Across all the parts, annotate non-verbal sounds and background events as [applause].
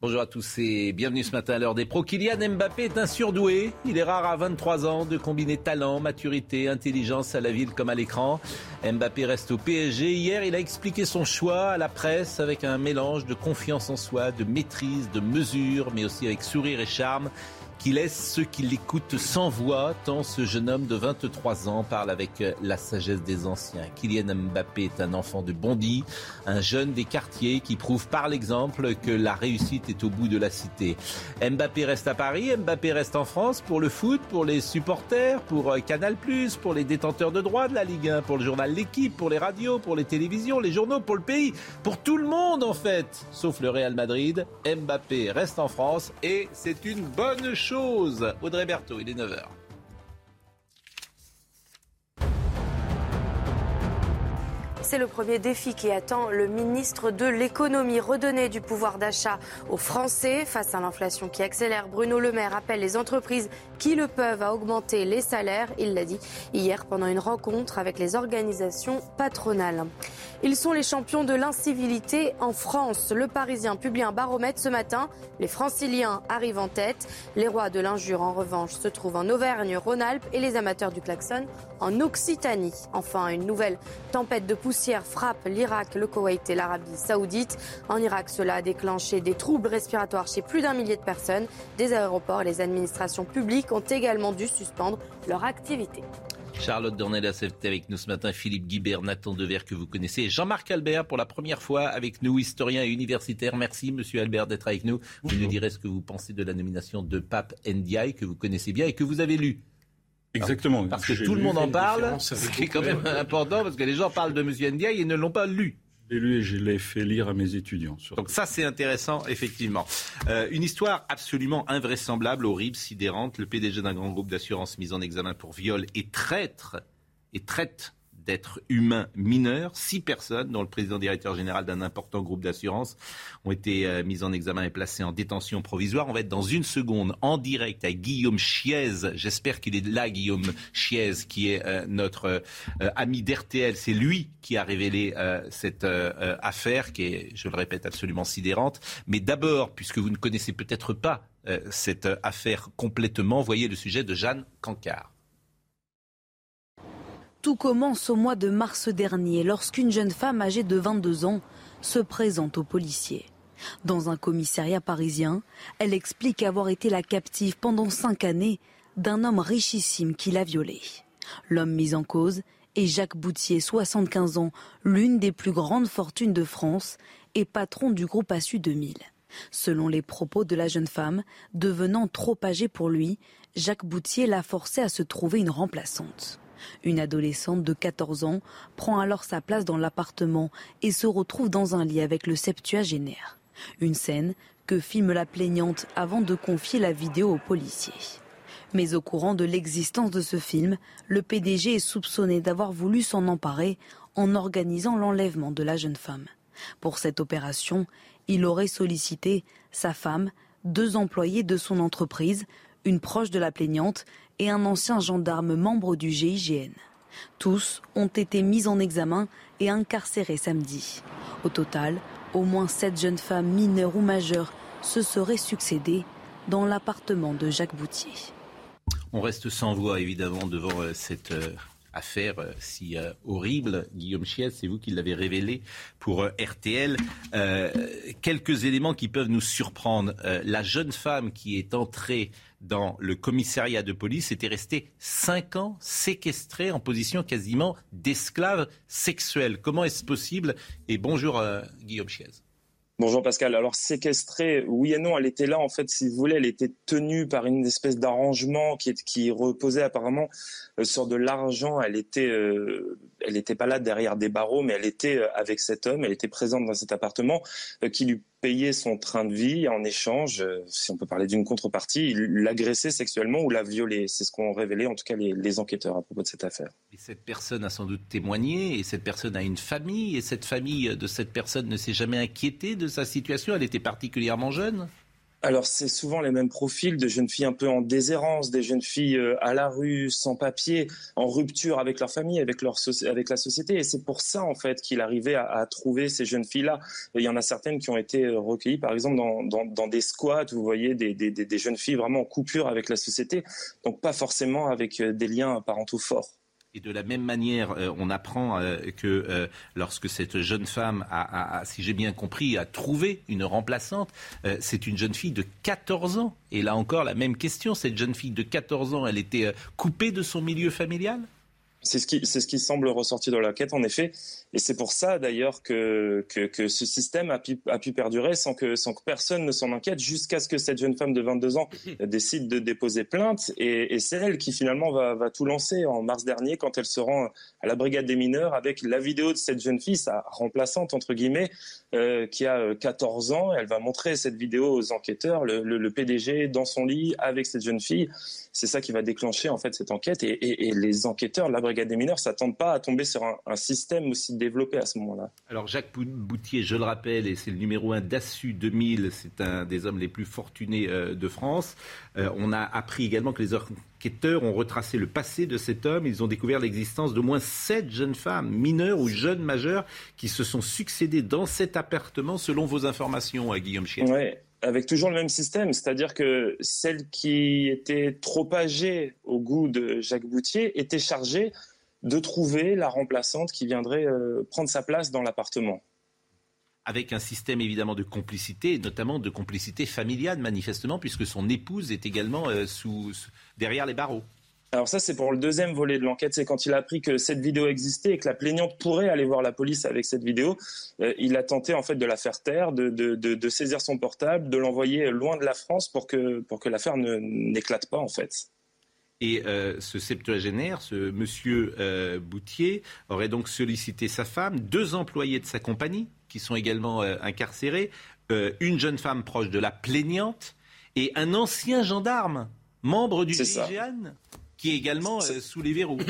Bonjour à tous et bienvenue ce matin à l'heure des pros. Kylian Mbappé est un surdoué. Il est rare à 23 ans de combiner talent, maturité, intelligence à la ville comme à l'écran. Mbappé reste au PSG. Hier, il a expliqué son choix à la presse avec un mélange de confiance en soi, de maîtrise, de mesure, mais aussi avec sourire et charme qui laisse ceux qui l'écoutent sans voix, tant ce jeune homme de 23 ans parle avec euh, la sagesse des anciens. Kylian Mbappé est un enfant de Bondy, un jeune des quartiers qui prouve par l'exemple que la réussite est au bout de la cité. Mbappé reste à Paris, Mbappé reste en France pour le foot, pour les supporters, pour euh, Canal+, pour les détenteurs de droits de la Ligue 1, pour le journal L'équipe, pour les radios, pour les télévisions, les journaux, pour le pays, pour tout le monde en fait, sauf le Real Madrid. Mbappé reste en France et c'est une bonne chose Audrey Berthaud, il est 9h. C'est le premier défi qui attend le ministre de l'économie. Redonner du pouvoir d'achat aux Français face à l'inflation qui accélère. Bruno Le Maire appelle les entreprises qui le peuvent à augmenter les salaires. Il l'a dit hier pendant une rencontre avec les organisations patronales. Ils sont les champions de l'incivilité en France. Le Parisien publie un baromètre ce matin. Les franciliens arrivent en tête. Les rois de l'injure, en revanche, se trouvent en Auvergne-Rhône-Alpes et les amateurs du klaxon en Occitanie. Enfin, une nouvelle tempête de poussière frappe l'Irak, le Koweït et l'Arabie saoudite. En Irak, cela a déclenché des troubles respiratoires chez plus d'un millier de personnes. Des aéroports et les administrations publiques ont également dû suspendre leur activité. Charlotte Dornelas est avec nous ce matin, Philippe Guibert, Nathan Dever que vous connaissez, Jean-Marc Albert pour la première fois avec nous, historien et universitaire. Merci Monsieur Albert d'être avec nous. Vous nous direz ce que vous pensez de la nomination de Pape Ndiaye que vous connaissez bien et que vous avez lu. Exactement. Parce que tout le monde en parle, ce qui est quand même [laughs] important parce que les gens parlent de Monsieur Ndiaye et ne l'ont pas lu. Lu et je l'ai fait lire à mes étudiants. Donc ça, c'est intéressant, effectivement. Euh, une histoire absolument invraisemblable, horrible, sidérante. Le PDG d'un grand groupe d'assurance mis en examen pour viol et traître, et traite d'êtres humains mineurs. Six personnes, dont le président directeur général d'un important groupe d'assurance, ont été euh, mises en examen et placées en détention provisoire. On va être dans une seconde en direct avec Guillaume Chiez. J'espère qu'il est là, Guillaume Chiez, qui est euh, notre euh, ami d'RTL. C'est lui qui a révélé cette affaire, qui est, je le répète, absolument sidérante. Mais d'abord, puisque vous ne connaissez peut-être pas cette affaire complètement, voyez le sujet de Jeanne Cancard. Tout commence au mois de mars dernier lorsqu'une jeune femme âgée de 22 ans se présente aux policiers. Dans un commissariat parisien, elle explique avoir été la captive pendant cinq années d'un homme richissime qui l'a violée. L'homme mis en cause est Jacques Boutier, 75 ans, l'une des plus grandes fortunes de France et patron du groupe Assu 2000. Selon les propos de la jeune femme, devenant trop âgée pour lui, Jacques Boutier l'a forcé à se trouver une remplaçante. Une adolescente de 14 ans prend alors sa place dans l'appartement et se retrouve dans un lit avec le septuagénaire. Une scène que filme la plaignante avant de confier la vidéo aux policiers. Mais au courant de l'existence de ce film, le PDG est soupçonné d'avoir voulu s'en emparer en organisant l'enlèvement de la jeune femme. Pour cette opération, il aurait sollicité sa femme, deux employés de son entreprise, une proche de la plaignante et un ancien gendarme membre du GIGN. Tous ont été mis en examen et incarcérés samedi. Au total, au moins sept jeunes femmes mineures ou majeures se seraient succédées dans l'appartement de Jacques Boutier. On reste sans voix évidemment devant euh, cette euh, affaire euh, si horrible. Guillaume Chies, c'est vous qui l'avez révélé pour RTL. quelques éléments qui peuvent nous surprendre. la jeune femme qui est entrée dans le commissariat de police était resté cinq ans séquestré en position quasiment d'esclave sexuelle. Comment est-ce possible? Et bonjour euh, Guillaume Chiez. Bonjour Pascal. Alors séquestrée, oui et non, elle était là en fait, si vous voulez, elle était tenue par une espèce d'arrangement qui, qui reposait apparemment euh, sur de l'argent. Elle était, euh, elle n'était pas là derrière des barreaux, mais elle était euh, avec cet homme. Elle était présente dans cet appartement qui lui payait son train de vie en échange, si on peut parler d'une contrepartie, il l'agressait sexuellement ou la violait. C'est ce qu'ont révélé en tout cas les, les, enquêteurs à propos de cette affaire. Et cette personne a sans doute témoigné, et cette personne a une famille, et cette famille de cette personne ne s'est jamais inquiétée de sa situation Elle était particulièrement jeune alors c'est souvent les mêmes profils de jeunes filles un peu en déshérence, des jeunes filles euh, à la rue, sans papier, en rupture avec leur famille, avec, la société. Et c'est pour ça en fait qu'il arrivait à, trouver ces jeunes filles-là. Il y en a certaines qui ont été euh, recueillies par exemple dans, des squats, vous voyez, des, des, des jeunes filles vraiment en coupure avec la société, donc pas forcément avec euh, des liens parentaux forts. Et de la même manière, euh, on apprend euh, que euh, lorsque cette jeune femme a, si j'ai bien compris, a trouvé une remplaçante, c'est une jeune fille de 14 ans. Et là encore, la même question, cette jeune fille de 14 ans, elle était coupée de son milieu familial? C'est ce, qui, ce qui semble ressortir dans l'enquête, en effet. Et c'est pour ça, d'ailleurs, que, que, ce système a pu, a pu perdurer sans que, sans que personne ne s'en inquiète jusqu'à ce que cette jeune femme de 22 ans [laughs] décide de déposer plainte. Et, c'est elle qui, finalement, va, va, tout lancer en mars dernier quand elle se rend à la brigade des mineurs avec la vidéo de cette jeune fille, sa remplaçante, entre guillemets, euh, qui a 14 euh, ans. Elle va montrer cette vidéo aux enquêteurs, le, le PDG dans son lit avec cette jeune fille c'est ça qui va déclencher en fait cette enquête. Et, les enquêteurs la brigade des mineurs s'attendent pas à tomber sur un, système aussi développé à ce moment-là. Alors Jacques Boutier, je le rappelle, et c'est le numéro 1 d'Assu 2000, c'est un des hommes les plus fortunés euh, de France. Euh, on a appris également que les enquêteurs ont retracé le passé de cet homme. Ils ont découvert l'existence d'au moins sept jeunes femmes, mineures ou jeunes majeures, qui se sont succédées dans cet appartement, selon vos informations, à Guillaume Chier. Ouais avec toujours le même système, c'est-à-dire que celle qui était trop âgée au goût de Jacques Boutier était chargée de trouver la remplaçante qui viendrait euh, prendre sa place dans l'appartement. Avec un système évidemment de complicité, notamment de complicité familiale manifestement, puisque son épouse est également euh, sous, derrière les barreaux. Alors ça, c'est pour le deuxième volet de l'enquête. C'est quand il a appris que cette vidéo existait et que la plaignante pourrait aller voir la police avec cette vidéo. Euh, il a tenté en fait de la faire taire, de, de, de, saisir son portable, de l'envoyer loin de la France pour que, pour que l'affaire n'éclate pas en fait. Et euh, ce septuagénaire, ce monsieur euh, Boutier, aurait donc sollicité sa femme, deux employés de sa compagnie qui sont également incarcérés, une jeune femme proche de la plaignante et un ancien gendarme, membre du GIGN qui est également euh, sous les verrous. [laughs]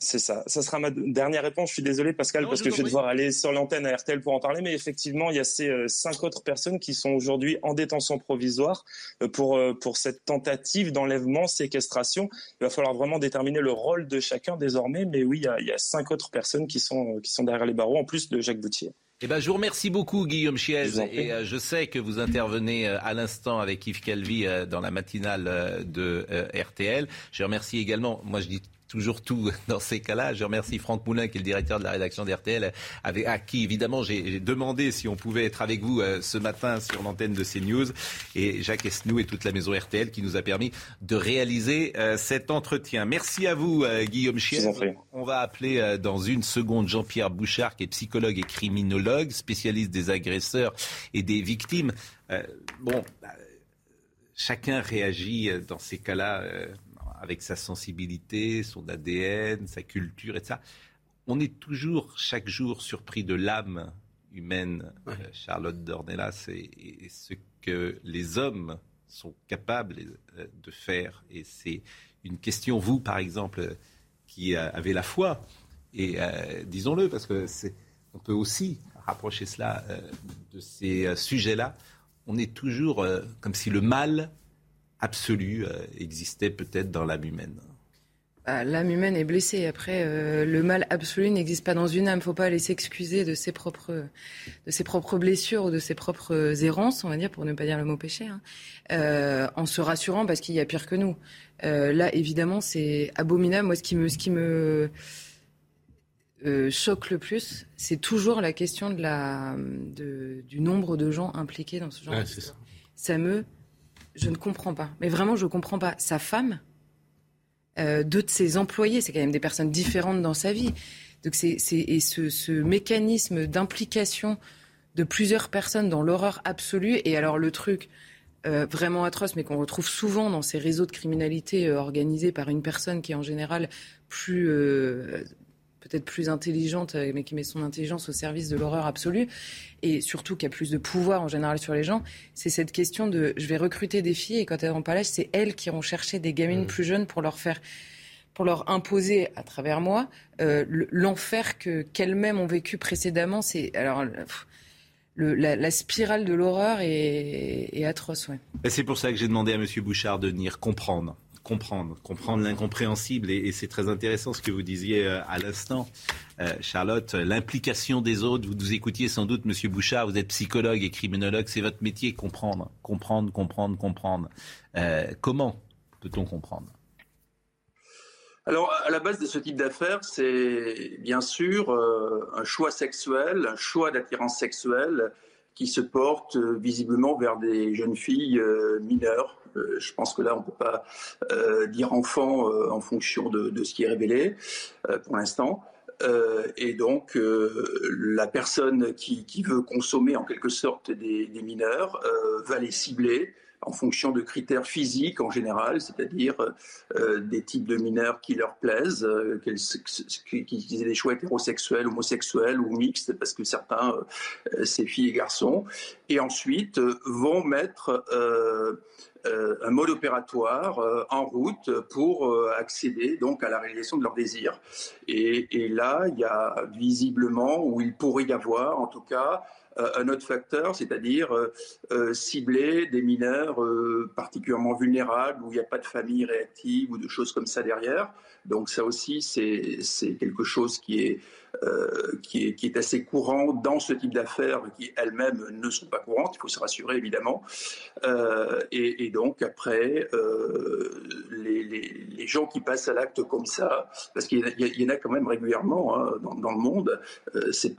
C'est ça. Ça sera ma dernière réponse. Je suis désolé, Pascal, parce que je vais devoir aller sur l'antenne à RTL pour en parler. Mais effectivement, il y a ces euh, cinq autres personnes qui sont aujourd'hui en détention provisoire euh, pour, pour cette tentative d'enlèvement, séquestration. Il va falloir vraiment déterminer le rôle de chacun désormais. Mais oui, il y a, il y a cinq autres personnes qui sont, qui sont derrière les barreaux, en plus de Jacques Boutier. Eh ben, je vous remercie beaucoup, Guillaume Chiez. Et euh, je sais que vous intervenez euh, à l'instant avec Yves Calvi euh, dans la matinale de RTL. Je remercie également, moi je dis toujours tout [laughs] dans ces cas-là. Je remercie Franck Moulin, qui est le directeur de la rédaction d'RTL, à qui évidemment j'ai demandé si on pouvait être avec vous euh, ce matin sur l'antenne de CNews. Et Jacques Esnou et toute la maison RTL qui nous a permis de réaliser euh, cet entretien. Merci à vous, euh, Guillaume Chier. On va appeler dans une seconde Jean-Pierre Bouchard, qui est psychologue et criminologue, spécialiste des agresseurs et des victimes. bon, bah, chacun réagit dans ces cas-là avec sa sensibilité, son ADN, sa culture, etc. On est toujours, chaque jour, surpris de l'âme humaine, euh, Charlotte Dornelas, et, ce que les hommes sont capables euh, de faire. Et c'est une question, vous, par exemple, qui avez la foi, et euh, disons-le, parce que on peut aussi rapprocher cela de ces sujets-là. On est toujours comme si le mal absolue euh, existait peut-être dans l'âme humaine bah, L'âme humaine est blessée. Après, euh, le mal absolu n'existe pas dans une âme. Il ne faut pas aller s'excuser de ses propres, de ses propres blessures ou de ses propres errances, on va dire, pour ne pas dire le mot péché, hein. euh, en se rassurant parce qu'il y a pire que nous. là, évidemment, c'est abominable. Moi, ce qui me, ce qui me choque le plus, c'est toujours la question de la, du nombre de gens impliqués dans ce genre de ça. ça me je ne comprends pas. Mais vraiment, je ne comprends pas. Sa femme, euh, deux de ses employés, c'est quand même des personnes différentes dans sa vie. Donc c'est, et ce, mécanisme d'implication de plusieurs personnes dans l'horreur absolue. Et alors le truc euh, vraiment atroce, mais qu'on retrouve souvent dans ces réseaux de criminalité euh, organisés par une personne qui est en général plus euh, peut-être plus intelligente, mais qui met son intelligence au service de l'horreur absolue, et surtout qui a plus de pouvoir en général sur les gens, c'est cette question de je vais recruter des filles, et quand elles n'ont pas l'âge, c'est elles qui iront chercher des gamines mmh. plus jeunes pour leur faire pour leur imposer à travers moi l'enfer que qu'elles-mêmes ont vécu précédemment. C'est alors la, spirale de l'horreur est, atroce. C'est pour ça que j'ai demandé à M. Bouchard de venir comprendre comprendre, comprendre l'incompréhensible. Et, c'est très intéressant ce que vous disiez euh, à l'instant, euh, Charlotte, l'implication des autres. Vous nous écoutiez sans doute, Monsieur Bouchard, vous êtes psychologue et criminologue, c'est votre métier, comprendre, comprendre, comprendre, comprendre. Euh, comment peut-on comprendre? Alors, à la base de ce type d'affaires, c'est bien sûr un choix sexuel, un choix d'attirance sexuelle qui se porte visiblement vers des jeunes filles mineures. Je pense que là, on ne peut pas dire enfant en fonction de, ce qui est révélé pour l'instant. et donc, la personne qui, veut consommer en quelque sorte des mineurs va les cibler en fonction de critères physiques en général, c'est-à-dire euh, des types de mineurs qui leur plaisent, euh, qu'ils aient des choix hétérosexuels, homosexuels ou mixtes, parce que certains, euh, c'est filles et garçons, et ensuite vont mettre un mode opératoire en route pour accéder donc à la réalisation de leurs désirs. Et, là, il y a visiblement, ou il pourrait y avoir en tout cas, euh, un autre facteur, c'est-à-dire euh, euh, cibler des mineurs particulièrement vulnérables où il n'y a pas de famille réactive ou de choses comme ça derrière. Donc ça aussi, c'est quelque chose qui est euh, qui, est, qui, est, assez courant dans ce type d'affaires qui elles-mêmes ne sont pas courantes, il faut se rassurer évidemment. Euh, et, donc après, euh, les, gens qui passent à l'acte comme ça, parce qu'il y, en a quand même régulièrement hein, dans, le monde, c'est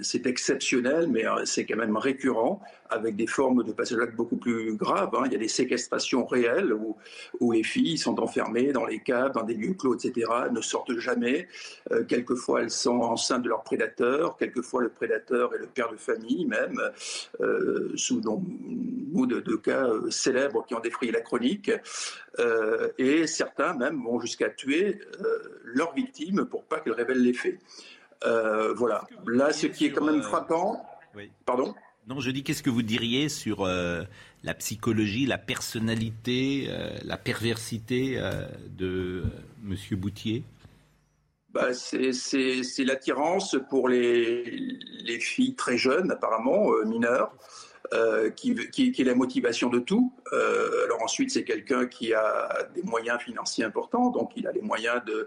c'est exceptionnel, mais c'est quand même récurrent avec des formes de passage à l'acte beaucoup plus graves. Hein. Il y a des séquestrations réelles où, où, les filles sont enfermées dans les caves, dans des lieux clos, etc., ne sortent jamais. Euh, quelquefois, elles sont enceinte de leur prédateur. Quelquefois, le prédateur est le père de famille même, euh, sous nombre de, de, cas euh, célèbres qui ont défrayé la chronique. Euh, et certains même vont jusqu'à tuer leurs victimes pour pas qu'elles révèlent les faits. voilà. Là, ce qui est quand même frappant. Pardon? Non, je dis qu'est-ce que vous diriez sur la psychologie, la personnalité, la perversité de M. Boutier? Bah, c'est l'attirance pour les, les, filles très jeunes, apparemment, euh, mineures, euh, qui, qui, qui, est la motivation de tout. Euh, alors ensuite, c'est quelqu'un qui a des moyens financiers importants, donc il a les moyens de,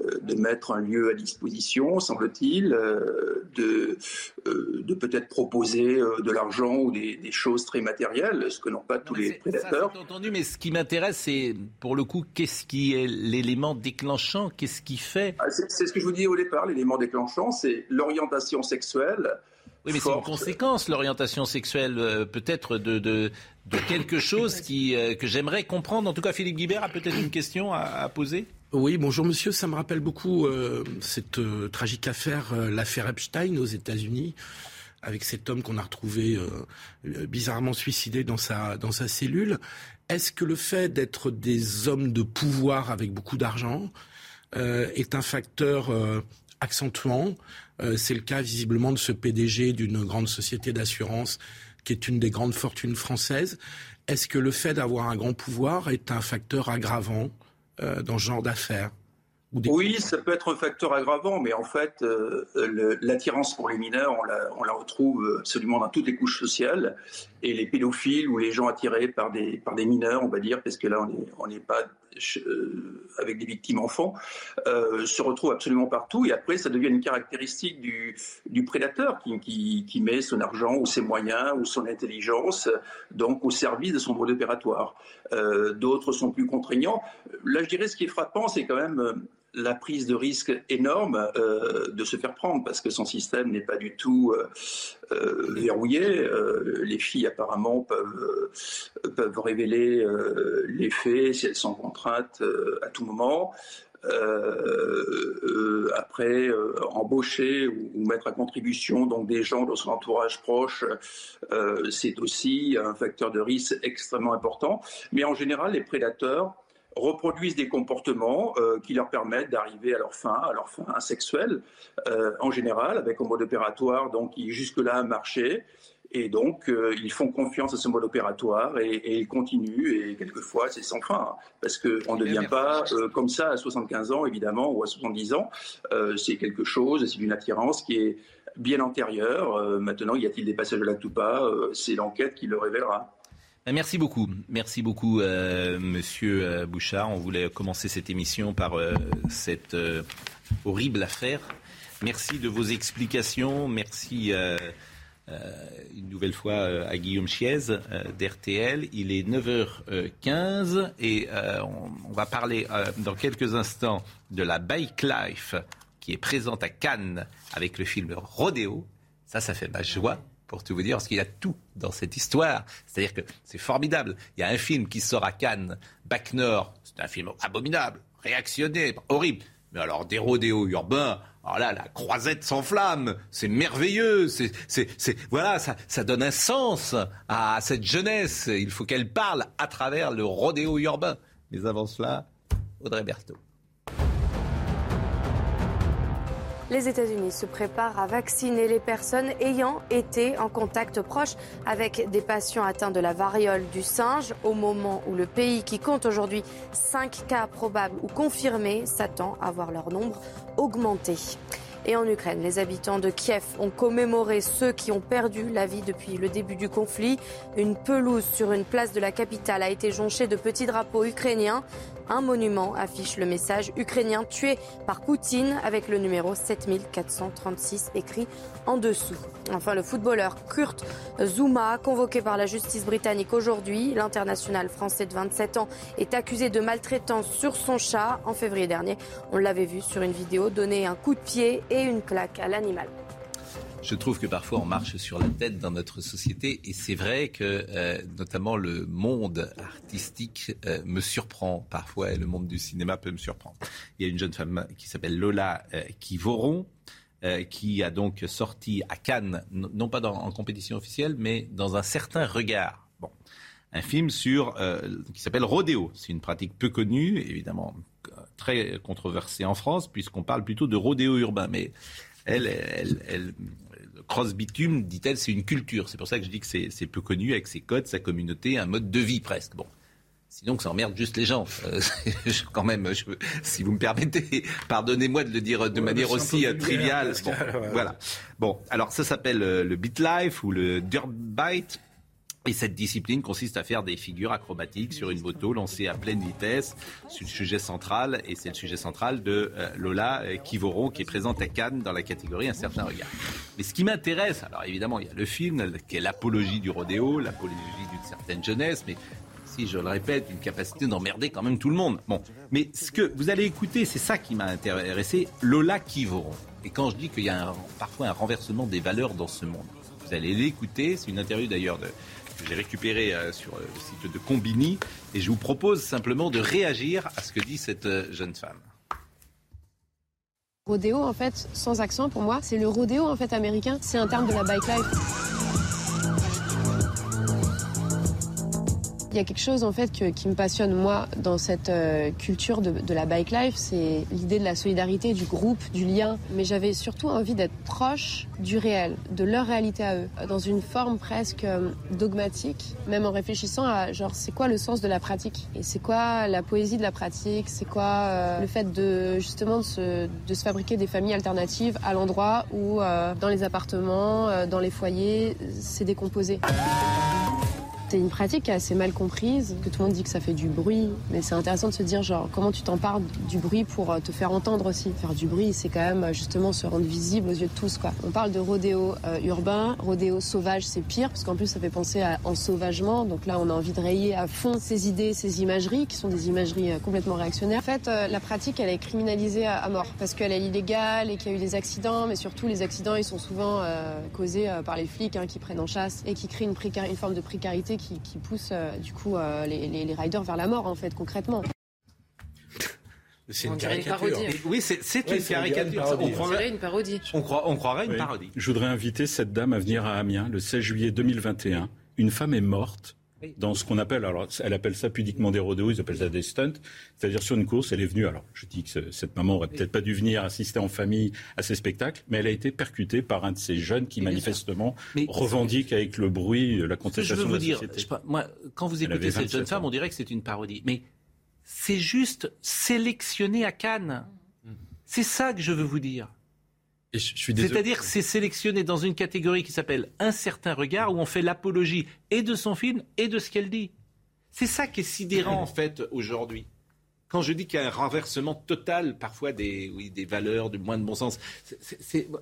euh, de mettre un lieu à disposition, semble-t-il, de, de peut-être proposer de l'argent ou des, des, choses très matérielles, ce que n'ont pas tous les prédateurs. Ça, entendu, mais ce qui m'intéresse, c'est pour le coup, qu'est-ce qui est l'élément déclenchant Qu'est-ce qui fait ah, C'est ce que je vous disais au départ, l'élément déclenchant, c'est l'orientation sexuelle oui, mais c'est une conséquence, l'orientation sexuelle, euh, peut-être de, de, de, quelque chose qui, euh, que j'aimerais comprendre. En tout cas, Philippe Guibert a peut-être une question à, à, poser. Oui, bonjour monsieur. Ça me rappelle beaucoup euh, cette tragique affaire, l'affaire Epstein aux États-Unis, avec cet homme qu'on a retrouvé bizarrement suicidé dans sa, dans sa cellule. Est-ce que le fait d'être des hommes de pouvoir avec beaucoup d'argent est un facteur accentuant euh, c'est le cas visiblement de ce PDG d'une grande société d'assurance qui est une des grandes fortunes françaises. Est-ce que le fait d'avoir un grand pouvoir est un facteur aggravant euh, dans ce genre d'affaires oui, ça peut être un facteur aggravant, mais en fait, euh, l'attirance pour les mineurs, on la, on la, retrouve absolument dans toutes les couches sociales. Et les pédophiles ou les gens attirés par des, par des mineurs, on va dire, parce que là, on n'est pas euh, avec des victimes enfants, euh, se retrouvent absolument partout. Et après, ça devient une caractéristique du, du prédateur qui, qui, qui, met son argent ou ses moyens ou son intelligence donc au service de son mode opératoire. Euh, D'autres sont plus contraignants. Là, je dirais, ce qui est frappant, c'est quand même la prise de risque énorme euh, de se faire prendre parce que son système n'est pas du tout euh, euh verrouillé. Les filles apparemment peuvent, révéler les faits si elles sont contraintes à tout moment. après embaucher ou, mettre à contribution donc des gens dans son entourage proche, c'est aussi un facteur de risque extrêmement important. Mais en général, les prédateurs reproduisent des comportements qui leur permettent d'arriver à leur fin, à leur fin sexuelle, en général, avec un mode opératoire donc, qui jusque-là a marché, et donc, euh, ils font confiance à ce mode opératoire et, ils continuent. Et quelquefois, c'est sans fin. Hein, parce qu'on ne devient pas euh, comme ça à 75 ans, évidemment, ou à 70 ans. Euh, c'est quelque chose, c'est une attirance qui est bien antérieure. maintenant, y a-t-il des passages de l'acte ou pas? C'est l'enquête qui le révélera. Merci beaucoup. Merci beaucoup, Monsieur Bouchard. On voulait commencer cette émission par cette horrible affaire. Merci de vos explications. Merci. Euh, une nouvelle fois euh, à Guillaume Chiez euh, d'RTL. Il est 9h15 et on, va parler dans quelques instants de la Bike Life qui est présente à Cannes avec le film Rodeo. Ça, ça fait ma joie pour tout vous dire, parce qu'il y a tout dans cette histoire. C'est-à-dire que c'est formidable. Il y a un film qui sort à Cannes, Bac Nord. C'est un film abominable, réactionnaire, horrible. Mais alors, des rodéos urbains, alors là, la croisette s'enflamme, c'est merveilleux, c'est, c'est, voilà, ça, ça donne un sens à cette jeunesse. Il faut qu'elle parle à travers le rodéo urbain. Mais avant cela, Audrey Berthaud. Les États-Unis se préparent à vacciner les personnes ayant été en contact proche avec des patients atteints de la variole du singe au moment où le pays, qui compte aujourd'hui 5 cas probables ou confirmés, s'attend à voir leur nombre augmenter. Et en Ukraine, les habitants de Kiev ont commémoré ceux qui ont perdu la vie depuis le début du conflit. Une pelouse sur une place de la capitale a été jonchée de petits drapeaux ukrainiens. Un monument affiche le message ukrainien tué par Poutine avec le numéro 7436 écrit en dessous. Enfin, le footballeur Kurt Zuma, convoqué par la justice britannique aujourd'hui, l'international français de 27 ans, est accusé de maltraitance sur son chat. En février dernier, on l'avait vu sur une vidéo donner un coup de pied et une claque à l'animal. Je trouve que parfois on marche sur la tête dans notre société et c'est vrai que euh, notamment le monde artistique euh, me surprend parfois et le monde du cinéma peut me surprendre. Il y a une jeune femme qui s'appelle Lola euh, Kivoron qui a donc sorti à Cannes, non pas en compétition officielle, mais dans un certain regard. Bon, un film sur qui s'appelle Rodéo. C'est une pratique peu connue, évidemment très controversée en France, puisqu'on parle plutôt de rodéo urbain. Mais elle, elle, elle, cross-bitume, dit-elle, c'est une culture. C'est pour ça que je dis que c'est peu connu avec ses codes, sa communauté, un mode de vie presque. Bon. Sinon, ça emmerde juste les gens. Euh, [laughs] quand même, je, si vous me permettez, pardonnez-moi de le dire de manière aussi euh, triviale. Bon, [laughs] Voilà. Bon, alors ça s'appelle euh, le beat life ou le dirt bite. Et cette discipline consiste à faire des figures acrobatiques sur une moto lancée à pleine vitesse. C'est le sujet central et c'est le sujet central de euh, Lola euh, Kivoron qui est présente à Cannes dans la catégorie Un certain regard. Mais ce qui m'intéresse, alors évidemment il y a le film qui est l'apologie du rodéo, l'apologie d'une certaine jeunesse, mais si je le répète, une capacité d'emmerder quand même tout le monde. Bon, mais ce que vous allez écouter, c'est ça qui m'a intéressé, Lola Kivoron. Et quand je dis qu'il y a parfois un renversement des valeurs dans ce monde, vous allez l'écouter, c'est une interview d'ailleurs de j'ai récupéré euh, sur euh, le site de Combini. Et je vous propose simplement de réagir à ce que dit cette euh, jeune femme. Rodéo, en fait, sans accent pour moi, c'est le rodéo en fait américain. C'est un terme de la bike life. Il y a quelque chose en fait qui me passionne moi dans cette euh, culture de, la bike life, c'est l'idée de la solidarité, du groupe, du lien. Mais j'avais surtout envie d'être proche du réel, de leur réalité à eux, dans une forme presque euh, dogmatique, même en réfléchissant à genre c'est quoi le sens de la pratique? Et c'est quoi la poésie de la pratique, c'est quoi euh, le fait de justement se, de se, fabriquer des familles alternatives à l'endroit où dans les appartements, dans les foyers, c'est décomposé. C'est une pratique assez mal comprise, que tout le monde dit que ça fait du bruit, mais c'est intéressant de se dire genre comment tu t'empares du bruit pour euh, te faire entendre aussi. Faire du bruit, c'est quand même euh, justement se rendre visible aux yeux de tous. On parle de rodéo euh, urbain, rodéo sauvage, c'est pire parce qu'en plus ça fait penser à ensauvagement. Donc là, on a envie de rayer à fond ces idées, ces imageries qui sont des imageries complètement réactionnaires. En fait, la pratique, elle est criminalisée à, mort parce qu'elle est illégale et qu'il y a eu des accidents, mais surtout les accidents, ils sont souvent causés par les flics hein, qui prennent en chasse et qui créent une forme de précarité qui, pousse euh, du coup euh, les, riders vers la mort en fait concrètement. [laughs] C'est On une dirait une caricature. parodie. Oui, c'est une caricature. parodie. On croirait, dirait une parodie. on croit- on croirait une Oui. parodie. Je voudrais inviter cette dame à venir à Amiens le 16 juillet 2021. Une femme est morte. Dans ce qu'on appelle, alors elle appelle ça pudiquement des rodéos, ils appellent ça des stunts, c'est-à-dire sur une course, elle est venue, alors je dis que ce- cette maman aurait peut-être pas dû venir assister en famille à ces spectacles, mais elle a été percutée par un de ces jeunes qui manifestement Mais- revendique avec le bruit la que je contestation veux de vous la dire, société. je sais pas, moi, quand vous écoutez cette jeune 27 femme, ans. on dirait que c'est une parodie. Mais c'est juste sélectionné à Cannes. C'est ça que je veux vous dire. C'est-à-dire c'est sélectionné dans une catégorie qui s'appelle Un certain regard, où on fait l'apologie et de son film et de ce qu'elle dit. C'est ça qui est sidérant, en fait, aujourd'hui. Quand je dis qu'il y a un renversement total, parfois, des, des valeurs, du moins de bon sens,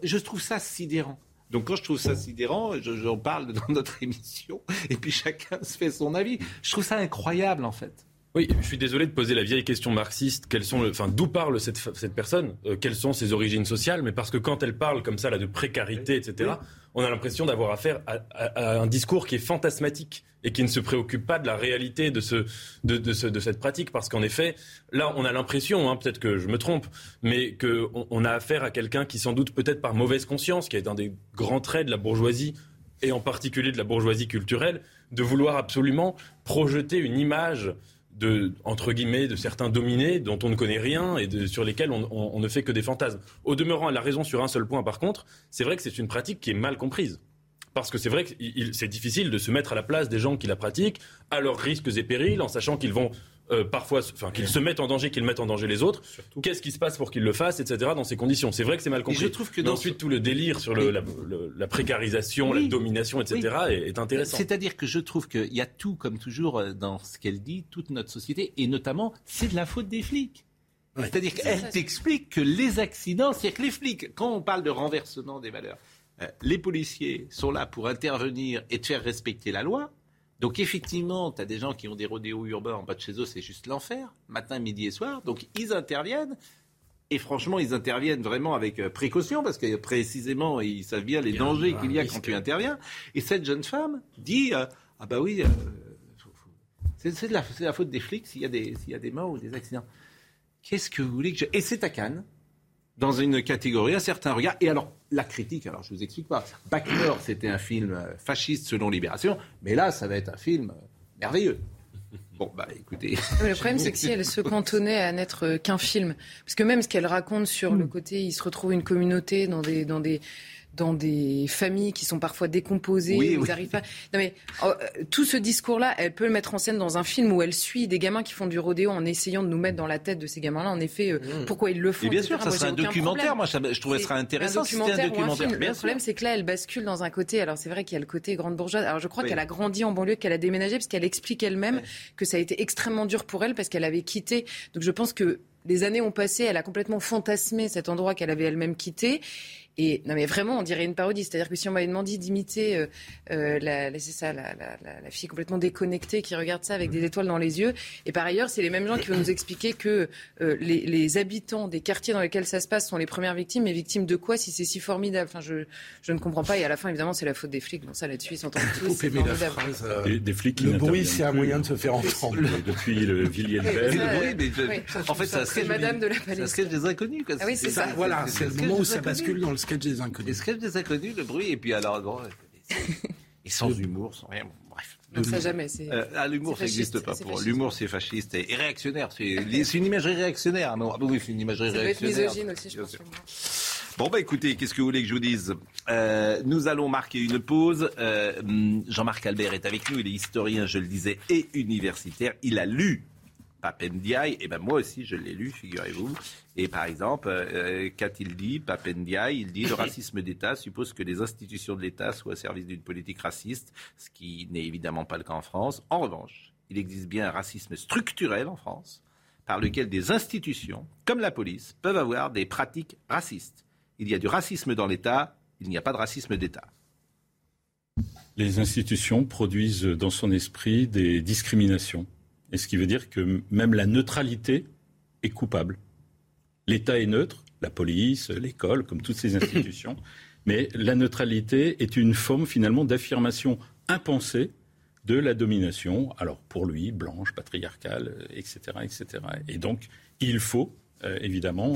je trouve ça sidérant. Donc quand je trouve ça sidérant, je- j'en parle dans notre [laughs] émission, et puis chacun se fait son avis. Je trouve ça incroyable, en fait. Oui, je suis désolé de poser la vieille question marxiste. Quelles sont, le- enfin, d'où parle cette, cette personne? Euh, Quelles sont ses origines sociales? Mais parce que quand elle parle comme ça là de précarité, etc., on a l'impression d'avoir affaire à, à- à un discours qui est fantasmatique et qui ne se préoccupe pas de la réalité de ce, de, de ce- de cette pratique. Parce qu'en effet, là, on a l'impression, hein, peut-être que je me trompe, mais que on, on a affaire à quelqu'un qui, sans doute, peut-être par mauvaise conscience, qui est un des grands traits de la bourgeoisie et en particulier de la bourgeoisie culturelle, de vouloir absolument projeter une image de, entre guillemets, de certains dominés dont on ne connaît rien et sur lesquels on, on- ne fait que des fantasmes. Au demeurant, elle a raison sur un seul point, par contre, c'est vrai que c'est une pratique qui est mal comprise. Parce que c'est vrai que c'est difficile de se mettre à la place des gens qui la pratiquent, à leurs risques et périls, en sachant qu'ils vont euh, parfois, enfin, qu'ils se mettent en danger, qu'ils mettent en danger les autres. Qu'est-ce qui se passe pour qu'ils le fassent, etc. Dans ces conditions, c'est vrai que c'est mal compris. je trouve que Mais ensuite tout le délire sur le- la, le- la précarisation, Oui. la domination, etc. est, est intéressant. C'est-à-dire que je trouve qu'il y a tout, comme toujours, euh, dans ce qu'elle dit, toute notre société, et notamment, c'est de la faute des flics. C'est-à-dire qu'elle t'explique que les accidents, c'est-à-dire que les flics, quand on parle de renversement des valeurs, euh, les policiers sont là pour intervenir et de faire respecter la loi. Donc effectivement, tu as des gens qui ont des rodéos urbains en bas de chez eux, c'est juste l'enfer, matin, midi et soir. Donc ils interviennent. Et franchement, ils interviennent vraiment avec euh, précaution parce que précisément, ils savent bien les dangers qu'il y a quand tu interviens. Et cette jeune femme dit euh, Ah bah oui, euh, c'est de, la- faute des flics s'il y, a des- y a des morts ou des accidents. Qu'est-ce que vous voulez que je. Et c'est à Cannes, dans une catégorie, un certain regard. Et alors, la critique, alors je vous explique pas. Backnor, c'était un film euh, fasciste selon Libération, mais là, ça va être un film euh, merveilleux. Bon, bah écoutez. Mais le problème, c'est que si elle se cantonnait à n'être euh, qu'un film, parce que même ce qu'elle raconte sur le côté, il se retrouve une communauté dans des, dans des, dans des familles qui sont parfois décomposées, Oui, où oui. ils arrivent pas. Non mais euh, tout ce discours-là, elle peut le mettre en scène dans un film où elle suit des gamins qui font du rodéo en essayant de nous mettre dans la tête de ces gamins-là. En effet, euh, pourquoi ils le font Et bien etc. sûr, ça serait un documentaire. problème. Moi, je trouverais C'est ça intéressant un si c'était un documentaire ou un documentaire. film. Bien Le problème, c'est que là, elle bascule dans un côté. Alors, c'est vrai qu'il y a le côté grande bourgeoise. Alors, je crois Oui. qu'elle a grandi en banlieue, qu'elle a déménagé, parce qu'elle explique elle-même que ça a été extrêmement dur pour elle parce qu'elle avait quitté. Donc, je pense que les années ont passé. Elle a complètement fantasmé cet endroit qu'elle avait elle-même quitté. Et non mais vraiment, on dirait une parodie. C'est-à-dire que si on m'avait demandé d'imiter, euh, euh, la, la- c'est ça, la, la- fille complètement déconnectée qui regarde ça avec des étoiles dans les yeux. Et par ailleurs, c'est les mêmes gens qui vont nous expliquer que euh, les, les habitants des quartiers dans lesquels ça se passe sont les premières victimes. Mais victimes de quoi si c'est si formidable? Enfin, je, je ne comprends pas. Et à la fin, évidemment, c'est la faute des flics. Bon, ça là-dessus, ils s'entendent tous. C'est formidable. phrase. euh, Des, des flics qui le bruit, c'est un moyen de se faire entendre. Le- Depuis le Villiers le ça, mais je- oui. en fait, c'est un C'est sketch Madame de la Palestine. des inconnus. Ah oui, c'est ça. Voilà, c'est le moment où ça bascule dans le sketch des Les inconnus. sketchs des inconnus, le bruit, et puis alors, bon, [laughs] et sans humour, sans rien. Bref. Non, ça jamais. C'est Euh, ah, l'humour, ça n'existe pas pour. L'humour, c'est fasciste et, et réactionnaire. C'est une imagerie réactionnaire. Non, ah oui, c'est une imagerie ça peut être réactionnaire. misogyne aussi, je pense. Bon, bah écoutez, qu'est-ce que vous voulez que je vous dise? Euh, Nous allons marquer une pause. Euh, hum, Jean-Marc Albert est avec nous. Il est historien, je le disais, et universitaire. Il a lu Papendiaï. Et ben moi aussi, je l'ai lu, figurez-vous. Et par exemple, euh, qu'a-t-il dit Papendiaï Il dit le [laughs] racisme d'État suppose que les institutions de l'État soient au service d'une politique raciste, ce qui n'est évidemment pas le cas en France. En revanche, il existe bien un racisme structurel en France, par lequel des institutions, comme la police, peuvent avoir des pratiques racistes. Il y a du racisme dans l'État, il n'y a pas de racisme d'État. Les institutions produisent dans son esprit des discriminations. Et ce qui veut dire que même la neutralité est coupable. L'État est neutre, la police, l'école, comme toutes ces institutions, [coughs] mais la neutralité est une forme finalement d'affirmation impensée de la domination, alors pour lui, blanche, patriarcale, etc., etc. Et donc, il faut évidemment,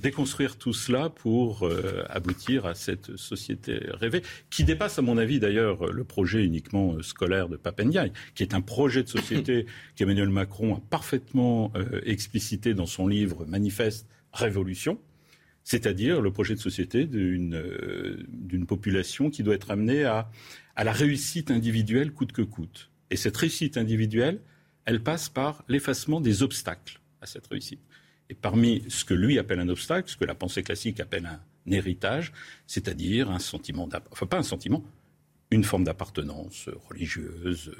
déconstruire tout cela pour aboutir à cette société rêvée, qui dépasse, à mon avis, d'ailleurs, le projet uniquement scolaire de Papendiaï, qui est un projet de société [laughs] qu'Emmanuel Macron a parfaitement explicité dans son livre Manifeste Révolution c'est-à-dire le projet de société d'une population qui doit être amenée à, à la réussite individuelle coûte que coûte. Et cette réussite individuelle, elle passe par l'effacement des obstacles à cette réussite. Et parmi ce que lui appelle un obstacle, ce que la pensée classique appelle un héritage, c'est-à-dire un sentiment, enfin pas un sentiment, une forme d'appartenance religieuse,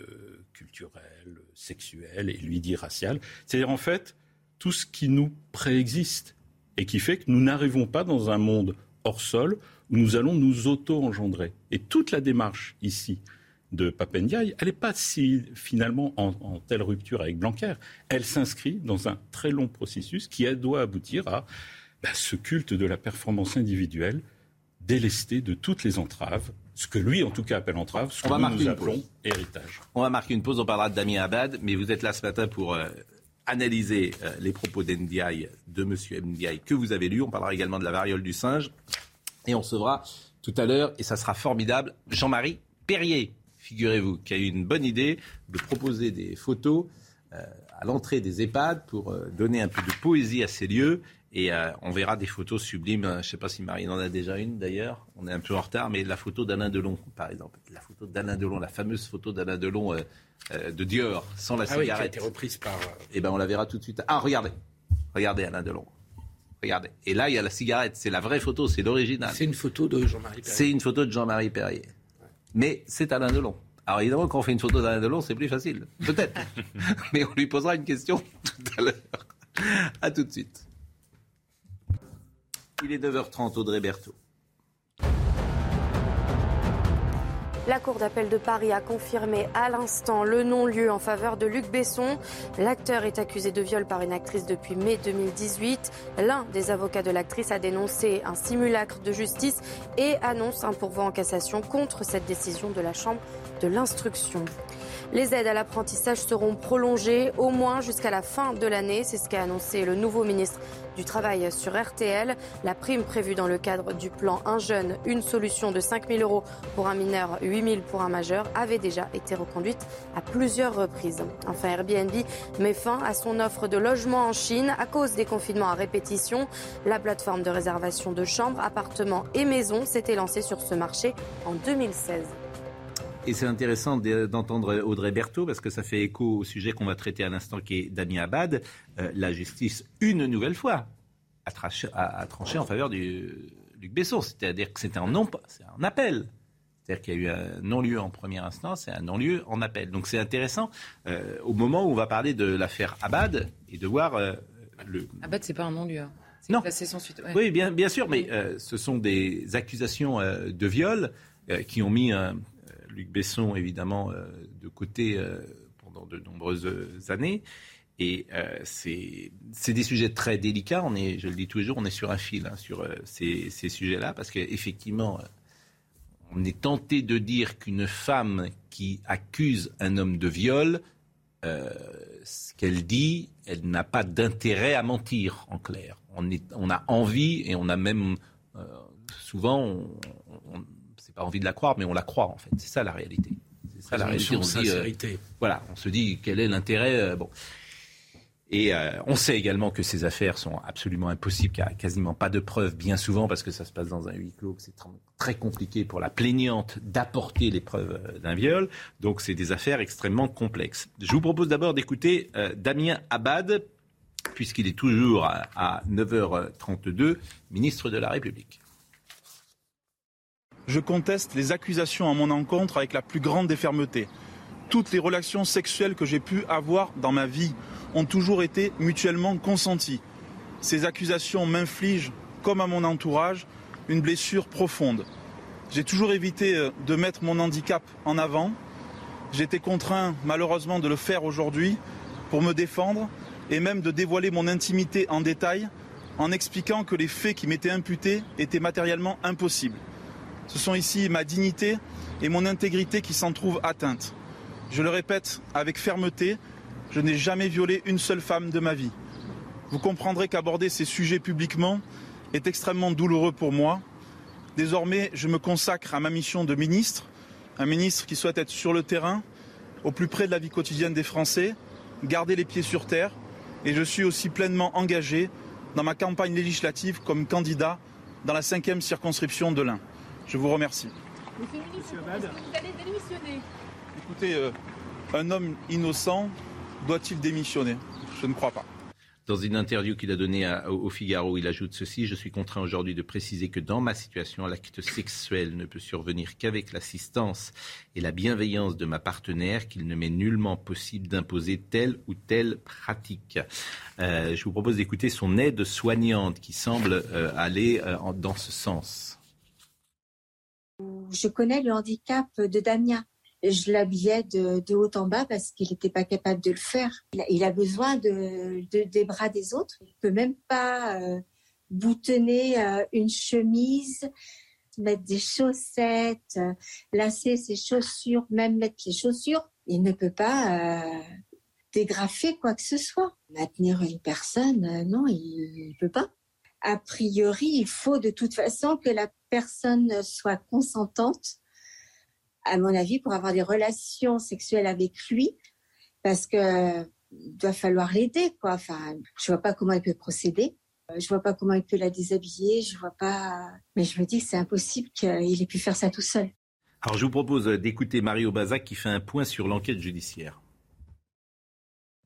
culturelle, sexuelle et lui dit raciale. C'est-à-dire en fait tout ce qui nous préexiste et qui fait que nous n'arrivons pas dans un monde hors sol où nous allons nous auto-engendrer. Et toute la démarche ici de Papendiaï, elle n'est pas si finalement en, telle rupture avec Blanquer. Elle s'inscrit dans un très long processus qui doit aboutir à bah, ce culte de la performance individuelle délesté de toutes les entraves, ce que lui en tout cas appelle entrave, ce que nous, appelons héritage. On va marquer une pause, on parlera de Damien Abad, mais vous êtes là ce matin pour euh, analyser euh, les propos d'Ndiaye, de M. Ndiaye, que vous avez lu. On parlera également de la variole du singe. Et on recevra tout à l'heure, et ça sera formidable, Jean-Marie Perrier, figurez-vous, qui a eu une bonne idée de proposer des photos euh, à l'entrée des EHPAD pour euh, donner un peu de poésie à ces lieux. Et on verra des photos sublimes. Je ne sais pas si Marie en a déjà une d'ailleurs. On est un peu en retard, mais la photo d'Alain Delon, par exemple. La photo d'Alain Delon, la fameuse photo d'Alain Delon euh, de Dior sans la cigarette. Ah oui, qui a été reprise par. Eh ben, on la verra tout de suite. Ah, regardez, regardez Alain Delon. Regardez. Et là, il y a la cigarette. C'est la vraie photo, c'est l'original. C'est une photo de Jean-Marie Perrier. C'est une photo de Jean-Marie Perrier. Mais c'est Alain Delon. Alors évidemment, quand on fait une photo d'Alain Delon, c'est plus facile. Peut-être. [laughs] Mais on lui posera une question tout à l'heure. À tout de suite. Il est 9h30, Audrey Berthaud. La Cour d'appel de Paris a confirmé à l'instant le non-lieu en faveur de Luc Besson. L'acteur est accusé de viol par une actrice depuis mai 2018. L'un des avocats de l'actrice a dénoncé un simulacre de justice et annonce un pourvoi en cassation contre cette décision de la Chambre de l'instruction. Les aides à l'apprentissage seront prolongées au moins jusqu'à la fin de l'année. C'est ce qu'a annoncé le nouveau ministre du Travail sur RTL. La prime prévue dans le cadre du plan Un jeune, une solution de 5 000 euros pour un mineur, 8 000 pour un majeur, avait déjà été reconduite à plusieurs reprises. Enfin, Airbnb met fin à son offre de logement en Chine à cause des confinements à répétition. La plateforme de réservation de chambres, appartements et maisons s'était lancée sur ce marché en 2016. Et c'est intéressant d'entendre Audrey Berthaud parce que ça fait écho au sujet qu'on va traiter à l'instant qui est Damien Abad. Euh, la justice, une nouvelle fois, a, tranché, en faveur du Luc Besson. C'est-à-dire que c'est un, non, un appel. C'est-à-dire qu'il y a eu un non-lieu en première instance et un non-lieu en appel. Donc c'est intéressant euh, au moment où on va parler de l'affaire Abad et de voir euh, le. Abad, c'est pas un non-lieu. Hein. Non. Sans suite. Oui, bien, bien sûr, mais ce sont des accusations de viol qui ont mis un, Luc Besson, évidemment, euh, de côté euh, pendant de nombreuses années. Et euh, c'est des sujets très délicats. On est, je le dis tous les jours, on est sur un fil hein, sur ces, sujets-là, parce qu'effectivement, on est tenté de dire qu'une femme qui accuse un homme de viol, ce qu'elle dit, elle n'a pas d'intérêt à mentir, en clair. On, est, on, a envie et on a même souvent, pas envie de la croire, mais on la croit en fait. C'est ça la réalité. C'est ça la réalité. On se euh, voilà, on se dit quel est l'intérêt. Euh, bon. Et euh, on sait également que ces affaires sont absolument impossibles, qu'il n'y a quasiment pas de preuves, bien souvent parce que ça se passe dans un huis clos, que c'est très compliqué pour la plaignante d'apporter les preuves d'un viol. Donc c'est des affaires extrêmement complexes. Je vous propose d'abord d'écouter Damien Abad, puisqu'il est toujours à 9h32, ministre de la République. Je conteste les accusations à mon encontre avec la plus grande des fermetés. Toutes les relations sexuelles que j'ai pu avoir dans ma vie ont toujours été mutuellement consenties. Ces accusations m'infligent, comme à mon entourage, une blessure profonde. J'ai toujours évité euh, de mettre mon handicap en avant. Été contraint, malheureusement, de le faire aujourd'hui pour me défendre et même de dévoiler mon intimité en détail en expliquant que les faits qui m'étaient imputés étaient matériellement impossibles. Ce sont ici ma dignité et mon intégrité qui s'en trouvent atteintes. Je le répète avec fermeté, je n'ai jamais violé une seule femme de ma vie. Vous comprendrez qu'aborder ces sujets publiquement est extrêmement douloureux pour moi. Désormais, je me consacre à ma mission de ministre, un ministre qui souhaite être sur le terrain, au plus près de la vie quotidienne des Français, garder les pieds sur terre, et je suis aussi pleinement engagé dans ma campagne législative comme candidat dans la cinquième circonscription de l'Ain. Je vous remercie. Monsieur le ministre, vous allez démissionner? Écoutez, euh, un homme innocent doit-il démissionner? Je ne crois pas. Dans une interview qu'il a donnée au Figaro, il ajoute ceci Je suis contraint aujourd'hui de préciser que dans ma situation, l'acte sexuel ne peut survenir qu'avec l'assistance et la bienveillance de ma partenaire, qu'il ne m'est nullement possible d'imposer telle ou telle pratique. Euh, je vous propose d'écouter son aide soignante qui semble euh, aller euh, dans ce sens. Je connais le handicap de Damien je l'habillais de, haut en bas parce qu'il n'était pas capable de le faire. Il a, besoin de, des bras des autres. Il peut même pas euh, boutonner euh, une chemise, mettre des chaussettes, euh, lasser ses chaussures, même mettre les chaussures. Il ne peut pas dégrafer quoi que ce soit. Maintenir une personne, non, il ne peut pas. A priori, il faut de toute façon que la personne soit consentante à mon avis, pour avoir des relations sexuelles avec lui, parce que doit falloir l'aider, quoi. Enfin, je vois pas comment il peut procéder. Je vois pas comment il peut la déshabiller. Je vois pas. Mais je me dis que c'est impossible qu'il ait pu faire ça tout seul. Alors, je vous propose d'écouter Mario Bazac qui fait un point sur l'enquête judiciaire.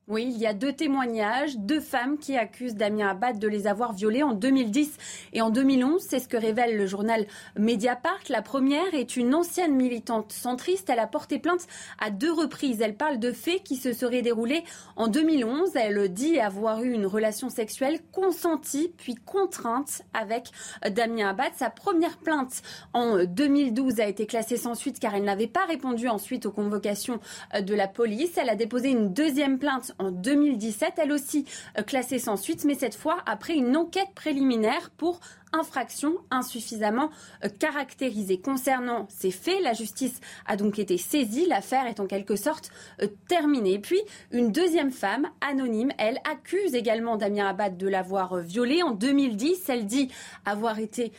Oui, il y a deux témoignages, deux femmes qui accusent Damien Abad de les avoir violées en 2010 et en 2011. C'est ce que révèle le journal Mediapart. La première est une ancienne militante centriste. Elle a porté plainte à deux reprises. Elle parle de faits qui se seraient déroulés en 2011. Elle dit avoir eu une relation sexuelle consentie puis contrainte avec Damien Abad. Sa première plainte en 2012 a été classée sans suite car elle n'avait pas répondu ensuite aux convocations de la police. Elle a déposé une deuxième plainte en 2017, elle aussi euh, classée sans suite, mais cette fois après une enquête préliminaire pour infraction insuffisamment euh, caractérisée. Concernant ces faits, la justice a donc été saisie. L'affaire est en quelque sorte euh, terminée. puis, une deuxième femme, anonyme, elle accuse également Damien Abad de l'avoir euh, violée. En 2010, elle dit avoir été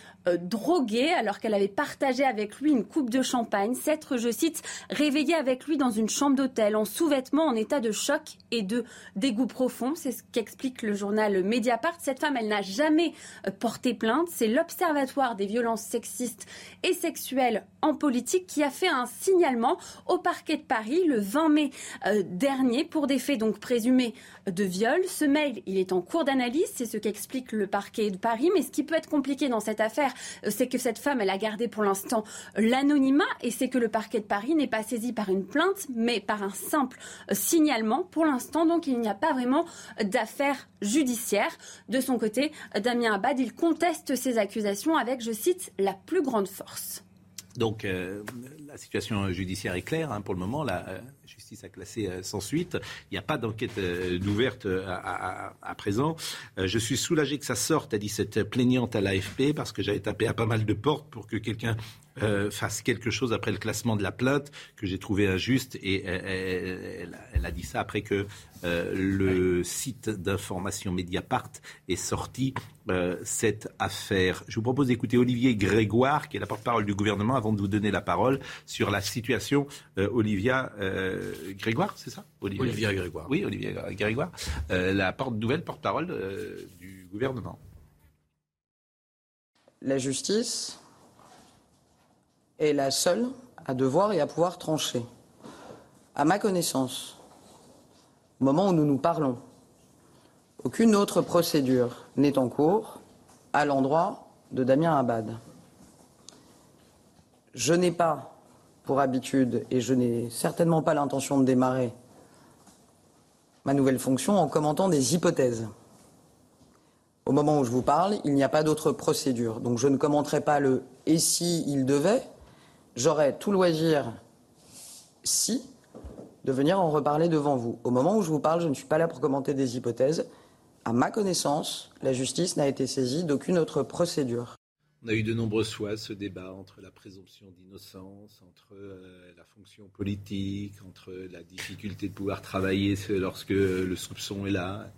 droguée alors qu'elle avait partagé avec lui une coupe de champagne. S'être, je cite, réveillée avec lui dans une chambre d'hôtel en sous-vêtements, en état de choc et de dégoût profond. C'est ce qu'explique le journal Mediapart. Cette femme, elle n'a jamais porté plainte c'est l'Observatoire des violences sexistes et sexuelles en politique qui a fait un signalement au parquet de Paris le 20 mai euh, dernier pour des faits donc présumés de viol. Ce mail, il est en cours d'analyse, c'est ce qu'explique le parquet de Paris. Mais ce qui peut être compliqué dans cette affaire, euh, c'est que cette femme, elle a gardé pour l'instant l'anonymat et c'est que le parquet de Paris n'est pas saisi par une plainte, mais par un simple euh, signalement. Pour l'instant, donc, il n'y a pas vraiment d'affaire judiciaire. De son côté, Damien Abad, il conteste ces accusations avec, je cite, la plus grande force. Donc euh, la situation judiciaire est claire hein, pour le moment. La euh, justice a classé euh, sans suite. Il n'y a pas d'enquête d'ouverte à, à, présent. je suis soulagé que ça sorte, a dit cette plaignante à l'AFP, parce que j'avais tapé à pas mal de portes pour que quelqu'un euh, fasse quelque chose après le classement de la plainte que j'ai trouvé injuste. Et elle, a dit ça après que euh, le site d'information Mediapart ait sorti euh, cette affaire. Je vous propose d'écouter Olivier Grégoire, qui est la porte-parole du gouvernement, avant de vous donner la parole sur la situation. Olivia Grégoire, c'est ça? Olivier Grégoire. Oui, Olivier Grégoire, la porte, nouvelle porte-parole du gouvernement. La justice est la seule à devoir et à pouvoir trancher. À ma connaissance, au moment où nous nous parlons, aucune autre procédure n'est en cours à l'endroit de Damien Abad. Je n'ai pas pour habitude, et je n'ai certainement pas l'intention de démarrer ma nouvelle fonction en commentant des hypothèses. Au moment où je vous parle, il n'y a pas d'autre procédure. Donc je ne commenterai pas le et si il devait, j'aurai tout loisir, si, de venir en reparler devant vous. Au moment où je vous parle, je ne suis pas là pour commenter des hypothèses. À ma connaissance, la justice n'a été saisie d'aucune autre procédure. On a eu de nombreuses fois ce débat entre la présomption d'innocence, entre euh, la fonction politique, entre la difficulté de pouvoir travailler lorsque le soupçon est là.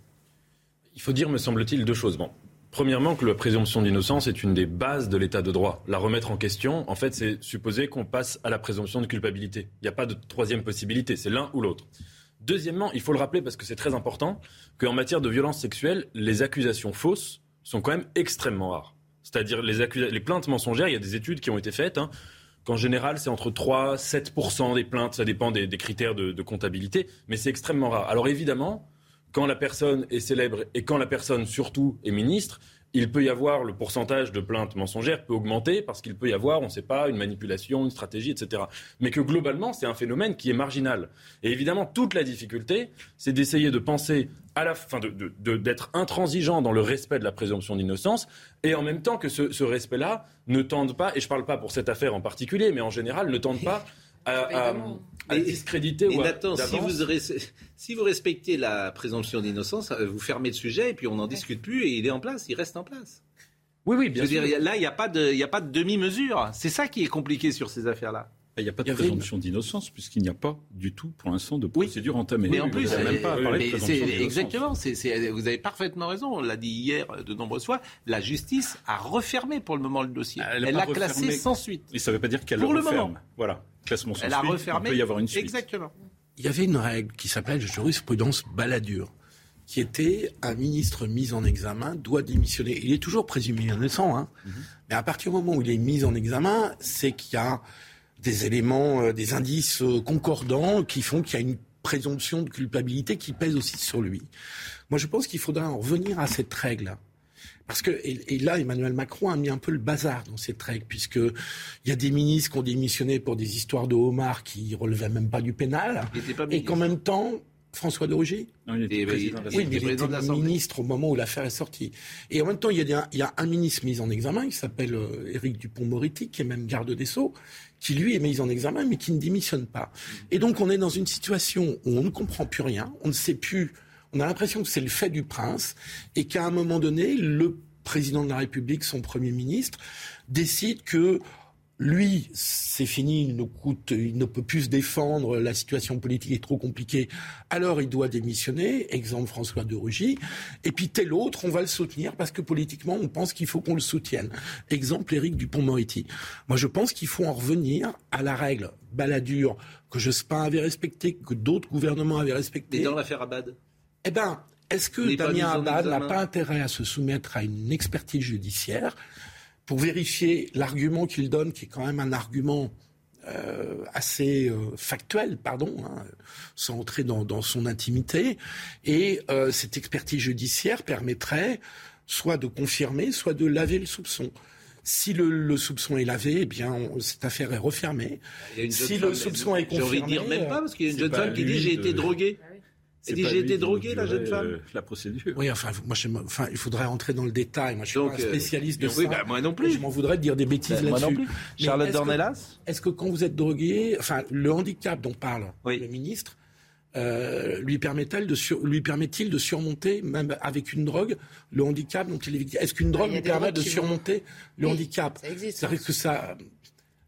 Il faut dire, me semble-t-il, deux choses. Bon, Premièrement, que la présomption d'innocence est une des bases de l'état de droit. La remettre en question, en fait, c'est supposer qu'on passe à la présomption de culpabilité. Il n'y a pas de troisième possibilité, c'est l'un ou l'autre. Deuxièmement, il faut le rappeler parce que c'est très important, qu'en matière de violence sexuelle, les accusations fausses sont quand même extrêmement rares. C'est-à-dire les, plaintes mensongères, il y a des études qui ont été faites, hein, qu'en général c'est entre 3 7% des plaintes, ça dépend des, critères de comptabilité, mais c'est extrêmement rare. Alors évidemment, quand la personne est célèbre et quand la personne surtout est ministre, il peut y avoir le pourcentage de plaintes mensongères peut augmenter parce qu'il peut y avoir, on ne sait pas, une manipulation, une stratégie, etc. Mais que globalement, c'est un phénomène qui est marginal. Et évidemment, toute la difficulté, c'est d'essayer de penser à la fin, d'être intransigeant dans le respect de la présomption d'innocence, et en même temps que ce, ce respect-là ne tende pas, et je ne parle pas pour cette affaire en particulier, mais en général, ne tende pas [laughs] à, à, discréditer ou Nathan, si vous, si vous respectez la présomption d'innocence, euh, vous fermez le sujet et puis on n'en discute plus et il est en place, il reste en place. Oui, oui, bien sûr. Dire, là, il n'y a pas de, a pas de demi-mesure. C'est ça qui est compliqué sur ces affaires-là. Il n'y a pas de présomption d'innocence puisqu'il n'y a pas du tout, pour l'instant, de procédure entamée. Mais en plus, même pas exactement. vous avez parfaitement raison. On l'a dit hier de nombreuses fois. La justice a refermé pour le moment le dossier. Elle l'a classé sans suite. Et ça ne veut pas dire qu'elle le referme. Moment. Voilà. Classement sans Elle a refermé. Il peut y avoir une suite. Exactement. Il y avait une règle qui s'appelle jurisprudence baladure qui était un ministre mis en examen doit démissionner. Il est toujours présumé innocent, hein. Mm-hmm. mais à partir du moment où il est mis en examen, c'est qu'il y a des éléments, euh, des indices euh, concordants qui font qu'il y a une présomption de culpabilité qui pèse aussi sur lui. Moi, je pense qu'il faudra en revenir à cette règle. Parce que, et, là, Emmanuel Macron a mis un peu le bazar dans cette règle, puisqu'il y a des ministres qui ont démissionné pour des histoires de homards qui relevaient même pas du pénal, et qu'en même temps, François de Rugy il était président Oui, mais il était ministre au moment où l'affaire est sortie. Et en même temps, il y, a, il y a un ministre mis en examen, qui s'appelle euh, Éric Dupont-Moretti, qui est même garde des Sceaux, qui lui est mis en examen, mais qui ne démissionne pas. Et donc, on est dans une situation où on ne comprend plus rien, on ne sait plus, on a l'impression que c'est le fait du prince, et qu'à un moment donné, le président de la République, son Premier ministre, décide que lui, c'est fini, il ne, coûte, il ne peut plus se défendre, la situation politique est trop compliquée, alors il doit démissionner, exemple François de Rugy, et puis tel autre, on va le soutenir parce que politiquement, on pense qu'il faut qu'on le soutienne. Exemple Éric Dupont-Moretti. Moi, je pense qu'il faut en revenir à la règle baladure que Jospin avait respectée, que d'autres gouvernements avaient respectée. Et dans l'affaire Abad? Eh ben, est-ce que Damien Abad n'a pas intérêt à se soumettre à une expertise judiciaire pour vérifier l'argument qu'il donne, qui est quand même un argument euh, assez euh, factuel, pardon, hein, sans entrer dans, son intimité. Et euh, cette expertise judiciaire permettrait soit de confirmer, soit de laver le soupçon. Si le, soupçon est lavé, eh bien, cette affaire est refermée. Si le soupçon est confirmé, j'ai envie de dire même pas, parce qu'il y a une jeune femme qui dit j'ai été drogué. Elle dit j'ai été drogué, la jeune femme. la procédure. Oui, enfin, moi, je, enfin, il faudrait entrer dans le détail. Moi, je suis pas un euh, spécialiste de oui, ça. Bah, moi non plus. Je m'en voudrais de dire des bêtises là-dessus. Moi non plus. Charlotte Dornelas Est-ce que quand vous êtes drogué, enfin, le handicap dont parle le ministre, euh, lui permet-il de, lui permet de surmonter, même avec une drogue, le handicap dont il est victime? Est-ce qu'une drogue lui permet de surmonter le handicap? C'est vrai que ça,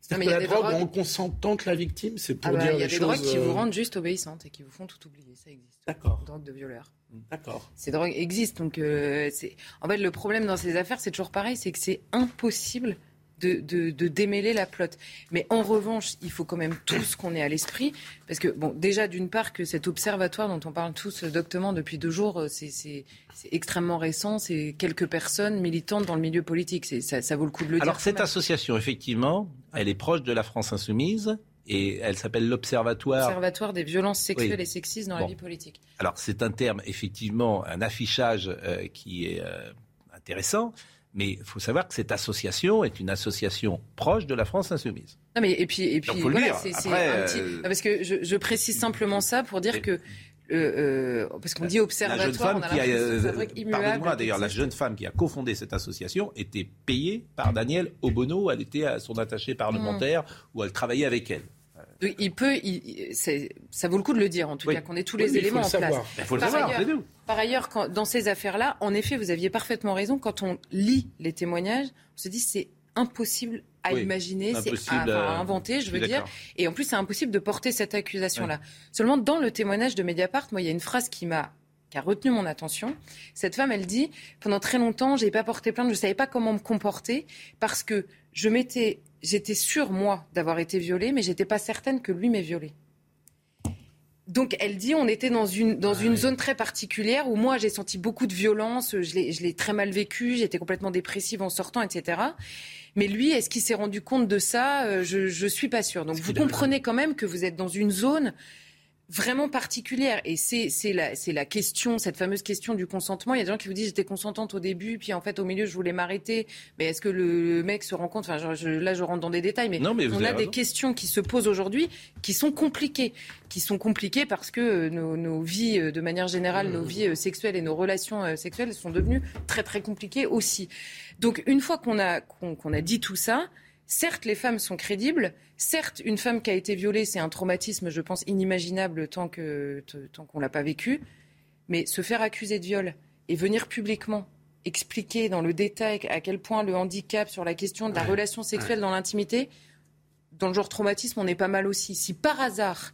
c'est-à-dire que la drogue, en consentant que la victime, c'est pour ah bah, Il y a des drogues qui vous euh, rendent juste obéissante et qui vous font tout oublier. Ça existe. D'accord. Drogue de violeur. D'accord. Ces drogues existent. Donc, euh, c'est... en fait, le problème dans ces affaires, c'est toujours pareil, c'est que c'est impossible de, démêler la plotte. Mais en revanche, il faut quand même tous qu'on ait à l'esprit, parce que, bon, déjà, d'une part, que cet observatoire dont on parle tous doctement depuis deux jours, euh, c'est, extrêmement récent, c'est quelques personnes militantes dans le milieu politique. Ça, ça, vaut le coup de le dire. Alors, cette association, effectivement, elle est proche de la France insoumise. Et elle s'appelle l'Observatoire. Observatoire des violences sexuelles et sexistes dans la vie politique. Alors c'est un terme, effectivement, un affichage euh, qui est euh, intéressant. Mais il faut savoir que cette association est une association proche de la France insoumise. Non mais et puis et puis voilà, c'est, euh, parce que je, je, précise simplement ça pour dire que euh, euh, parce qu'on dit observatoire, la jeune femme qui a, pardonnez-moi d'ailleurs, la jeune femme qui a cofondé cette association était payée par Daniel Obono. Elle était à son attachée parlementaire mmh. où elle travaillait avec elle. Il peut, ça vaut le coup de le dire, en tout cas, qu'on ait tous les éléments en place. Il faut le par savoir, ailleurs, par ailleurs, quand, dans ces affaires-là, en effet, vous aviez parfaitement raison. Quand on lit les témoignages, on se dit c'est impossible à imaginer, c'est à, à, inventer, je veux dire. Et en plus, c'est impossible de porter cette accusation-là. Seulement, dans le témoignage de Mediapart, moi, il y a une phrase qui m'a qui a retenu mon attention. Cette femme, elle dit pendant très longtemps, j'ai pas porté plainte, je savais pas comment me comporter parce que je m'étais, j'étais sûre moi d'avoir été violée, mais j'étais pas certaine que lui m'ait violée. Donc elle dit on était dans une, dans une zone très particulière où moi j'ai senti beaucoup de violence, je l'ai très mal vécu, j'étais complètement dépressive en sortant, etc. Mais lui, est-ce qu'il s'est rendu compte de ça? Euh, Je ne suis pas sûre. Donc vous comprenez quand même que vous êtes dans une zone vraiment particulière. Et c'est la, la question, cette fameuse question du consentement. Il y a des gens qui vous disent j'étais consentante au début, puis en fait au milieu je voulais m'arrêter. Mais est-ce que le mec se rend compte? Enfin, là je rentre dans des détails, mais, on a des questions qui se posent aujourd'hui qui sont compliquées, qui sont compliquées parce que euh, nos, vies, euh, de manière générale, nos vies euh, sexuelles et nos relations sexuelles sont devenues très très compliquées aussi. Donc une fois qu'on a qu'on a dit tout ça. Certes, les femmes sont crédibles. Certes, une femme qui a été violée, c'est un traumatisme, je pense, inimaginable tant qu'on l'a pas vécu. Mais se faire accuser de viol et venir publiquement expliquer dans le détail à quel point le handicap sur la question de la relation sexuelle dans l'intimité, dans le genre traumatisme, on est pas mal aussi. Si par hasard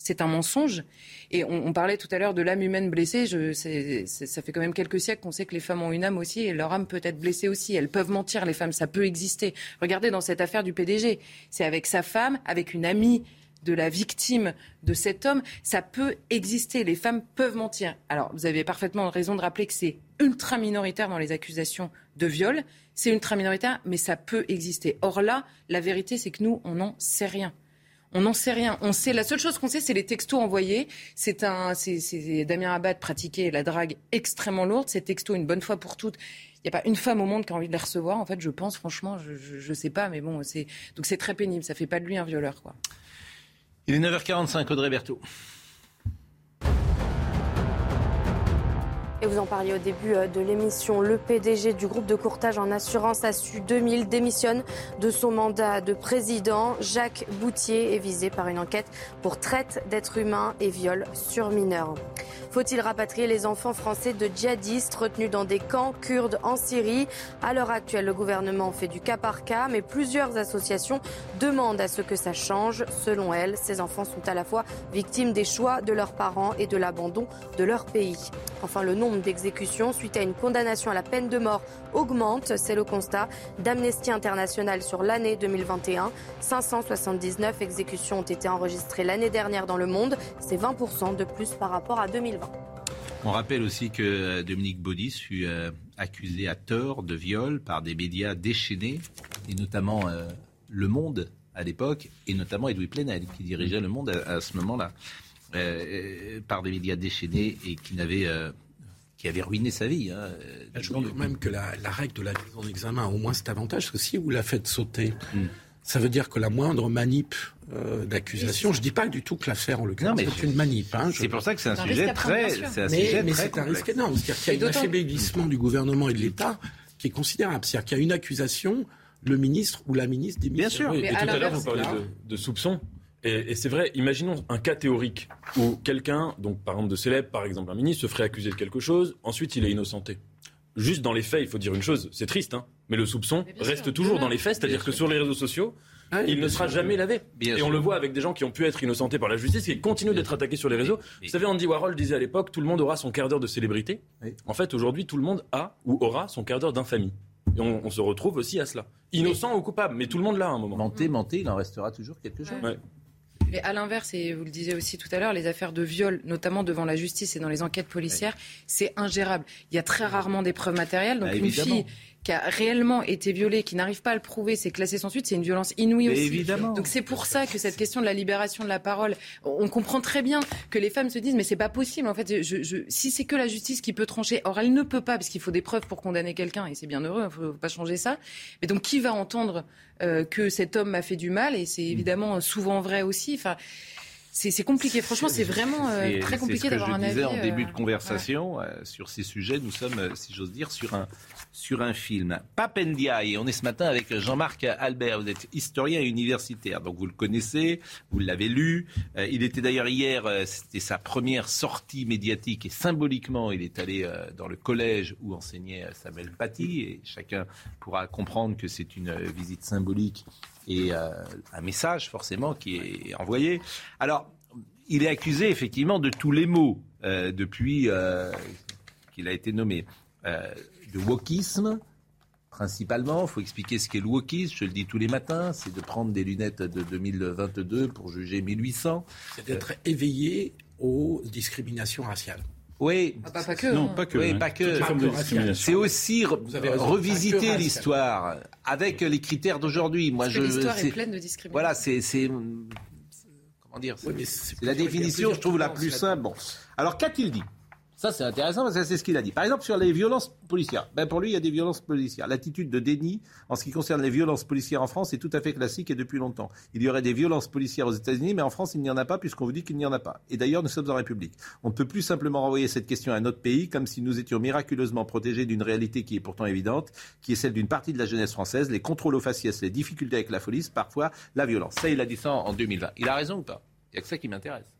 c'est un mensonge. Et on, parlait tout à l'heure de l'âme humaine blessée. Je, ça fait quand même quelques siècles qu'on sait que les femmes ont une âme aussi et leur âme peut être blessée aussi. Elles peuvent mentir, les femmes, ça peut exister. Regardez dans cette affaire du PDG. C'est avec sa femme, avec une amie de la victime de cet homme, ça peut exister. Les femmes peuvent mentir. Alors, vous avez parfaitement raison de rappeler que c'est ultra minoritaire dans les accusations de viol. C'est ultra minoritaire, mais ça peut exister. Or là, la vérité, c'est que nous, on n'en sait rien. On n'en sait rien. On sait la seule chose qu'on sait, c'est les textos envoyés. C'est un, c'est Damien Abad pratiquait la drague extrêmement lourde. Ces textos, une bonne fois pour toutes. Il n'y a pas une femme au monde qui a envie de les recevoir. En fait, je pense, franchement, je ne sais pas, mais bon, c'est donc c'est très pénible. Ça fait pas de lui un violeur, quoi. Il est 9h45, Audrey Berthaud. Et vous en parliez au début euh, de l'émission. Le PDG du groupe de courtage en assurance Assu 2000 démissionne de son mandat de président. Jacques Boutier est visé par une enquête pour traite d'êtres humains et viol sur mineurs. Faut-il rapatrier les enfants français de djihadistes retenus dans des camps kurdes en Syrie? À l'heure actuelle, le gouvernement fait du cas par cas, mais plusieurs associations demandent à ce que ça change. Selon elles, ces enfants sont à la fois victimes des choix de leurs parents et de l'abandon de leur pays. Enfin, le d'exécutions suite à une condamnation à la peine de mort augmente. C'est le constat d'Amnesty International sur l'année 2021. 579 exécutions ont été enregistrées l'année dernière dans le monde. C'est 20% de plus par rapport à 2020. On rappelle aussi que euh, Dominique Baudis fut euh, accusé à tort de viol par des médias déchaînés, et notamment euh, Le Monde à l'époque, et notamment Edoui Plenel, qui dirigeait Le Monde à, ce moment-là, par des médias déchaînés et qui n'avait qui avait ruiné sa vie. Hein, je trouve quand même que la, règle de la mise en examen a au moins cet avantage, parce que si vous la faites sauter, hmm. ça veut dire que la moindre manip euh, d'accusation. Je ne dis pas du tout que l'affaire, en l'occurrence, c'est une manip. Hein, c'est pour ça que c'est un, sujet très. C'est un mais, sujet mais c'est un risque énorme. C'est-à-dire qu'il y a un affaiblissement du gouvernement et de l'État qui est considérable. C'est-à-dire qu'il y a une accusation, le ministre ou la ministre démissionne. Bien sûr. et tout à l'heure, vous parlez de, de soupçons. Et, et c'est vrai, imaginons un cas théorique où quelqu'un, donc par exemple de célèbre, par exemple un ministre, se ferait accuser de quelque chose, ensuite il est innocenté. Juste dans les faits, il faut dire une chose, c'est triste, hein, mais le soupçon reste toujours dans les faits, c'est-à-dire que sur les réseaux sociaux, ah il ne sera jamais lavé. et on le voit avec des gens qui ont pu être innocentés par la justice et qui continuent d'être attaqués sur les réseaux. Vous savez, Andy Warhol disait à l'époque, tout le monde aura son quart d'heure de célébrité. En fait, aujourd'hui, tout le monde a ou aura son quart d'heure d'infamie. Et on, se retrouve aussi à cela. Innocent ou coupable, mais tout le monde l'a à un moment. Mentez, mentez, il en restera toujours quelque chose. Mais à l'inverse, et vous le disiez aussi tout à l'heure, les affaires de viol, notamment devant la justice et dans les enquêtes policières, c'est ingérable. Il y a très rarement des preuves matérielles. Donc bah, une fille qui a réellement été violée, qui n'arrive pas à le prouver, c'est classé sans suite, c'est une violence inouïe aussi. Évidemment. Donc c'est pour ça que cette question de la libération de la parole, on comprend très bien que les femmes se disent mais c'est pas possible en fait. Je, si c'est que la justice qui peut trancher, or elle ne peut pas parce qu'il faut des preuves pour condamner quelqu'un et c'est bien heureux, il faut pas changer ça. Mais donc qui va entendre euh, que cet homme m'a fait du mal et c'est évidemment souvent vrai aussi. Enfin. C'est compliqué. Franchement, c'est vraiment euh, très compliqué d'avoir un avis. Je disais en début de euh, conversation sur ces sujets. Nous sommes, si j'ose dire, sur un, sur un film. Papendiaï, on est ce matin avec Jean-Marc Albert, vous êtes historien et universitaire, donc vous le connaissez, vous l'avez lu. Euh, il était d'ailleurs hier, euh, c'était sa première sortie médiatique et symboliquement, il est allé euh, dans le collège où enseignait Samuel Paty et chacun pourra comprendre que c'est une visite symbolique et un message forcément qui est envoyé. Alors, il est accusé effectivement de tous les maux euh, depuis qu'il a été nommé. de wokisme, principalement. Il faut expliquer ce qu'est le wokisme. Je le dis tous les matins. C'est de prendre des lunettes de 2022 pour juger 1800. C'est d'être éveillé aux discriminations raciales. Oui. Ah, pas, que. Non, pas que. Oui, pas que. C'est aussi revisiter l'histoire avec les critères d'aujourd'hui. Moi, je. L'histoire est pleine de discriminations. Voilà, c'est comment dire C'est la définition, je trouve, la plus simple. Bon. Alors, qu'a-t-il dit? Ça, c'est intéressant parce que c'est ce qu'il a dit. Par exemple, sur les violences policières. Ben, pour lui, il y a des violences policières. L'attitude de déni en ce qui concerne les violences policières en France est tout à fait classique et depuis longtemps. Il y aurait des violences policières aux États-Unis, mais en France, il n'y en a pas puisqu'on vous dit qu'il n'y en a pas. Et d'ailleurs, nous sommes en République. On ne peut plus simplement renvoyer cette question à un autre pays comme si nous étions miraculeusement protégés d'une réalité qui est pourtant évidente, qui est celle d'une partie de la jeunesse française, les contrôles aux faciès, les difficultés avec la police, parfois la violence. Ça, il a dit ça en 2020. Il a raison ou pas? Il n'y a que ça qui m'intéresse.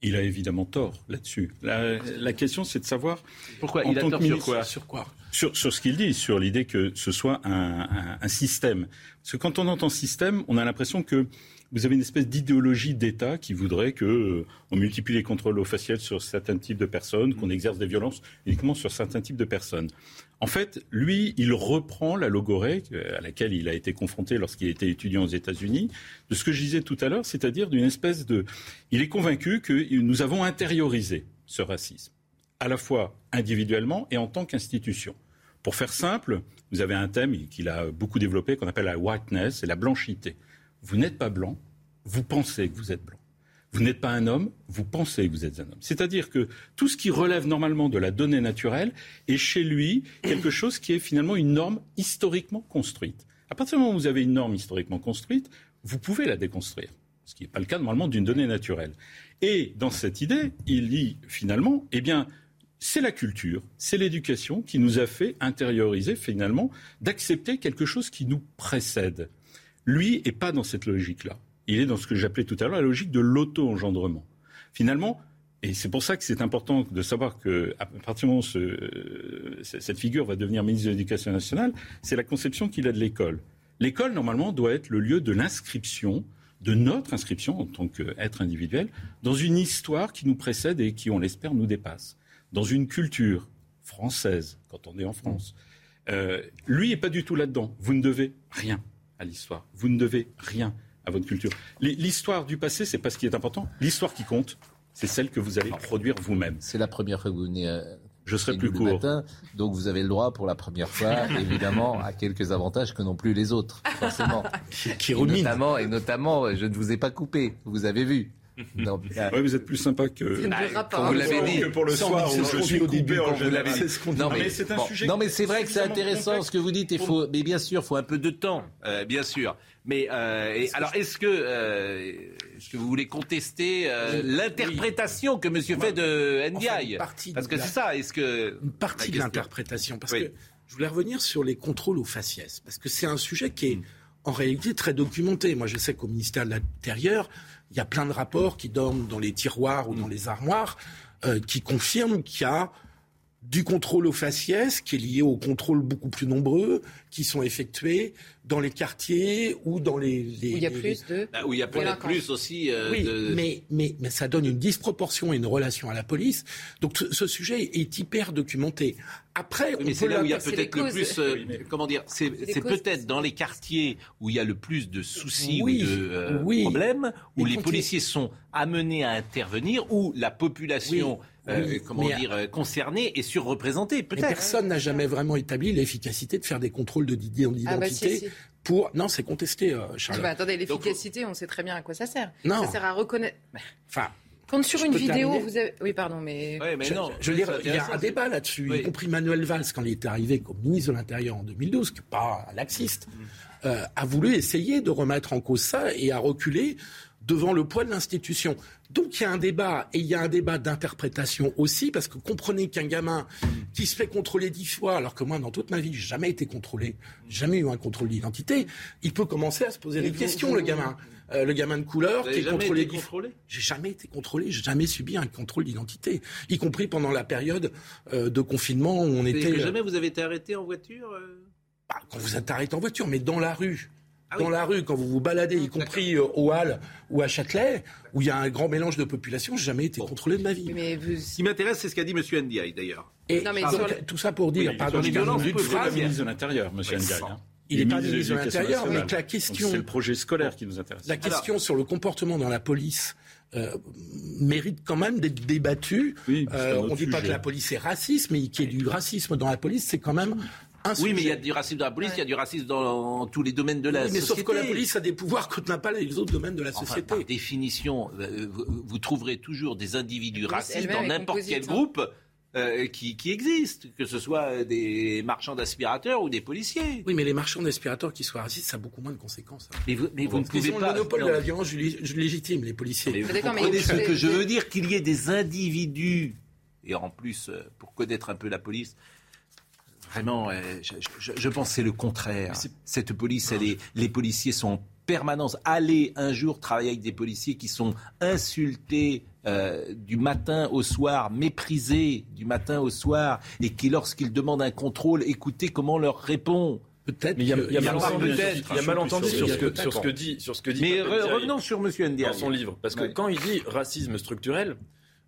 Il a évidemment tort là-dessus. La, question, c'est de savoir. Pourquoi Il a tort sur quoi Sur quoi? Sur, ce qu'il dit, sur l'idée que ce soit un, système. Parce que quand on entend système, on a l'impression que vous avez une espèce d'idéologie d'État qui voudrait que euh, on multiplie les contrôles aux faciès sur certains types de personnes, qu'on exerce des violences uniquement sur certains types de personnes. En fait, lui, il reprend la logorée à laquelle il a été confronté lorsqu'il était étudiant aux États-Unis, de ce que je disais tout à l'heure, c'est-à-dire d'une espèce de. Il est convaincu que nous avons intériorisé ce racisme, à la fois individuellement et en tant qu'institution. Pour faire simple, vous avez un thème qu'il a beaucoup développé qu'on appelle la whiteness, c'est la blanchité. Vous n'êtes pas blanc, vous pensez que vous êtes blanc. Vous n'êtes pas un homme, vous pensez que vous êtes un homme. C'est-à-dire que tout ce qui relève normalement de la donnée naturelle est chez lui quelque chose qui est finalement une norme historiquement construite. À partir du moment où vous avez une norme historiquement construite, vous pouvez la déconstruire, ce qui n'est pas le cas normalement d'une donnée naturelle. Et dans cette idée, il dit finalement, eh bien, c'est la culture, c'est l'éducation qui nous a fait intérioriser finalement d'accepter quelque chose qui nous précède. Lui n'est pas dans cette logique-là il est dans ce que j'appelais tout à l'heure la logique de l'auto-engendrement. Finalement, et c'est pour ça que c'est important de savoir qu'à partir du moment où cette figure va devenir ministre de l'Éducation nationale, c'est la conception qu'il a de l'école. L'école, normalement, doit être le lieu de l'inscription, de notre inscription en tant qu'être individuel, dans une histoire qui nous précède et qui, on l'espère, nous dépasse. Dans une culture française, quand on est en France. Euh, lui n'est pas du tout là-dedans. Vous ne devez rien à l'histoire. Vous ne devez rien à votre culture. L'histoire du passé, c'est pas ce qui est important. L'histoire qui compte, c'est celle que vous allez produire vous-même. C'est la première fois que vous venez. Euh, je serai plus court. Matin, donc vous avez le droit pour la première fois, [laughs] évidemment, à quelques avantages que n'ont plus les autres, forcément. [laughs] qui, qui et notamment, et notamment, je ne vous ai pas coupé, vous avez vu. [laughs] Non, oui, vous êtes plus sympa que. vous l'avez dit. Que pour le soir où je suis au début en général. Non, mais, c'est un sujet. Non, mais c'est vrai que c'est intéressant ce que vous dites. Il faut, mais bien sûr, il faut un peu de temps, euh, bien sûr. Mais euh, alors, est-ce que, euh, que vous voulez contester euh, l'interprétation que Monsieur fait de Ndiaye Parce que c'est ça. Est-ce que une partie de l'interprétation Parce que je voulais revenir sur les contrôles aux faciès, parce que c'est un sujet qui est mm. en réalité très documenté. Moi, je sais qu'au ministère de l'Intérieur, il y a plein de rapports qui dorment dans les tiroirs ou dans les armoires euh, qui confirment qu'il y a du contrôle aux faciès qui est lié aux contrôles beaucoup plus nombreux qui sont effectués dans les quartiers ou dans les, où il y a plus de bah, où il y a peut-être plus aussi euh, oui, mais, mais mais ça donne une disproportion et une relation à la police. Donc ce, sujet est hyper documenté. Après on c'est là où il y a peut-être le plus euh, comment dire c'est peut-être dans les quartiers où il y a le plus de soucis ou de euh, problèmes où les policiers sont amenés à intervenir où la population euh, comment dire, euh, concerné et surreprésenté, peut-être. Personne n'a jamais vraiment établi l'efficacité de faire des contrôles de d'identité ah bah pour. Non, c'est contesté, euh, Charles. Ah bah, attendez, l'efficacité, on sait très bien à quoi ça sert. Non. Ça sert à reconnaître. Enfin. Quand sur une vidéo, vous avez... Oui, pardon, mais... mais je, non, je veux dire, il y a un débat là-dessus, y compris Manuel Valls, quand il est arrivé comme ministre de l'Intérieur en 2012, qui n'est pas laxiste, mm. a voulu essayer de remettre en cause ça et a reculé devant le poids de l'institution. Donc il y a un débat, et il y a un débat d'interprétation aussi, parce que comprenez qu'un gamin qui se fait contrôler dix fois, alors que moi, dans toute ma vie, j'ai jamais été contrôlé, jamais eu un contrôle d'identité, il peut commencer à se poser des questions, le gamin. Euh, le gamin de couleur qui est contrôlé. contrôlé? J'ai jamais été contrôlé, j'ai jamais subi un contrôle d'identité, y compris pendant la période euh, de confinement où on était. jamais vous avez été arrêté en voiture bah, Quand vous êtes arrêté en voiture, mais dans la rue Ah dans la rue, quand vous vous baladez, y compris euh, au Hall ou à Châtelet, où il y a un grand mélange de population, j'ai jamais été contrôlé de ma vie. Mais Ce qui m'intéresse, c'est ce qu'a dit M. Ndiaye, d'ailleurs. Et tout ça pour dire, pardon, les violences, une phrase, ministre de l'Intérieur, M. Ndiaye. Hein. Il n'est pas ministre de l'Intérieur, mais la question... C'est le projet scolaire qui nous intéresse. La question sur le comportement dans la police euh, mérite quand même d'être débattue. euh, on ne dit pas que la police est raciste, mais qu'il y ait du racisme dans la police, c'est quand même oui, mais il y a du racisme dans la police, il y a du racisme dans, tous les domaines de la oui, mais société. Mais sauf que la police a des pouvoirs que n'a pas les autres domaines de la société. par définition, euh, vous, trouverez toujours des individus racistes dans n'importe quel hein. groupe. Euh, qui, qui existent, que ce soit des marchands d'aspirateurs ou des policiers. Oui, mais les marchands d'aspirateurs qui soient racistes, ça a beaucoup moins de conséquences. Hein. Mais vous, mais vous ne pouvez pas. le monopole de la violence légitime, les policiers. Mais vous comprenez ce que je veux dire, qu'il y ait des individus, et en plus, euh, pour connaître un peu la police, Vraiment, euh, je, pense que c'est le contraire. Cette police, elle est, les policiers sont en permanence. Allez un jour travailler avec des policiers qui sont insultés euh, du matin au soir, méprisés du matin au soir, et qui, lorsqu'ils demandent un contrôle, écoutez comment on leur répond. Peut-être. Il y a, y a, malentendu sur, ce que, sur ce que dit, sur ce que dit. Mais revenons sur M. Ndiaye dans son livre, parce que quand il dit racisme structurel,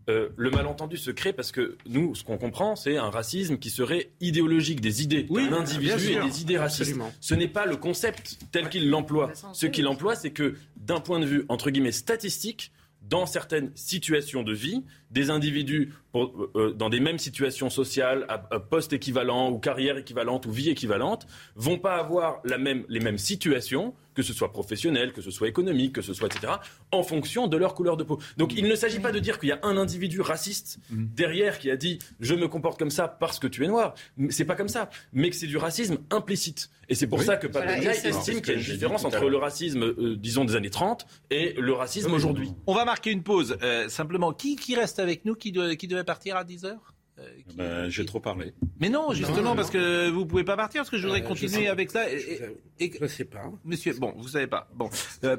euh, le malentendu se crée parce que nous, ce qu'on comprend, c'est un racisme qui serait idéologique, des idées oui, individu et des idées racistes. Ce n'est pas le concept tel qu'il l'emploie. Ce qu'il emploie, c'est que d'un point de vue, entre guillemets, statistique, dans certaines situations de vie, des individus pour, euh, dans des mêmes situations sociales, à, poste équivalent ou carrière équivalente ou vie équivalente, vont pas avoir la même, les mêmes situations, que ce soit professionnel, que ce soit économique, que ce soit etc., en fonction de leur couleur de peau. Donc il ne s'agit pas de dire qu'il y a un individu raciste mm. derrière qui a dit je me comporte comme ça parce que tu es noir. C'est pas comme ça, mais que c'est du racisme implicite. Et c'est pour ça que Patrick estime qu'il y a une différence entre le racisme, euh, disons, des années 30 et le racisme aujourd'hui. On va marquer une pause. Euh, simplement, qui, qui reste avec nous qui, qui devait partir à 10 heures? Euh, ben, J'ai trop parlé. Mais non, justement, parce que vous pouvez pas partir, parce que je voudrais continuer avec ça. Et, je sais pas. Monsieur, bon, vous savez pas. Bon,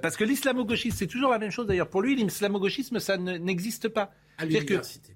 parce que l'islamo-gauchisme, c'est toujours la même chose d'ailleurs. Pour lui, l'islamo-gauchisme, ça n'existe pas. À l'université.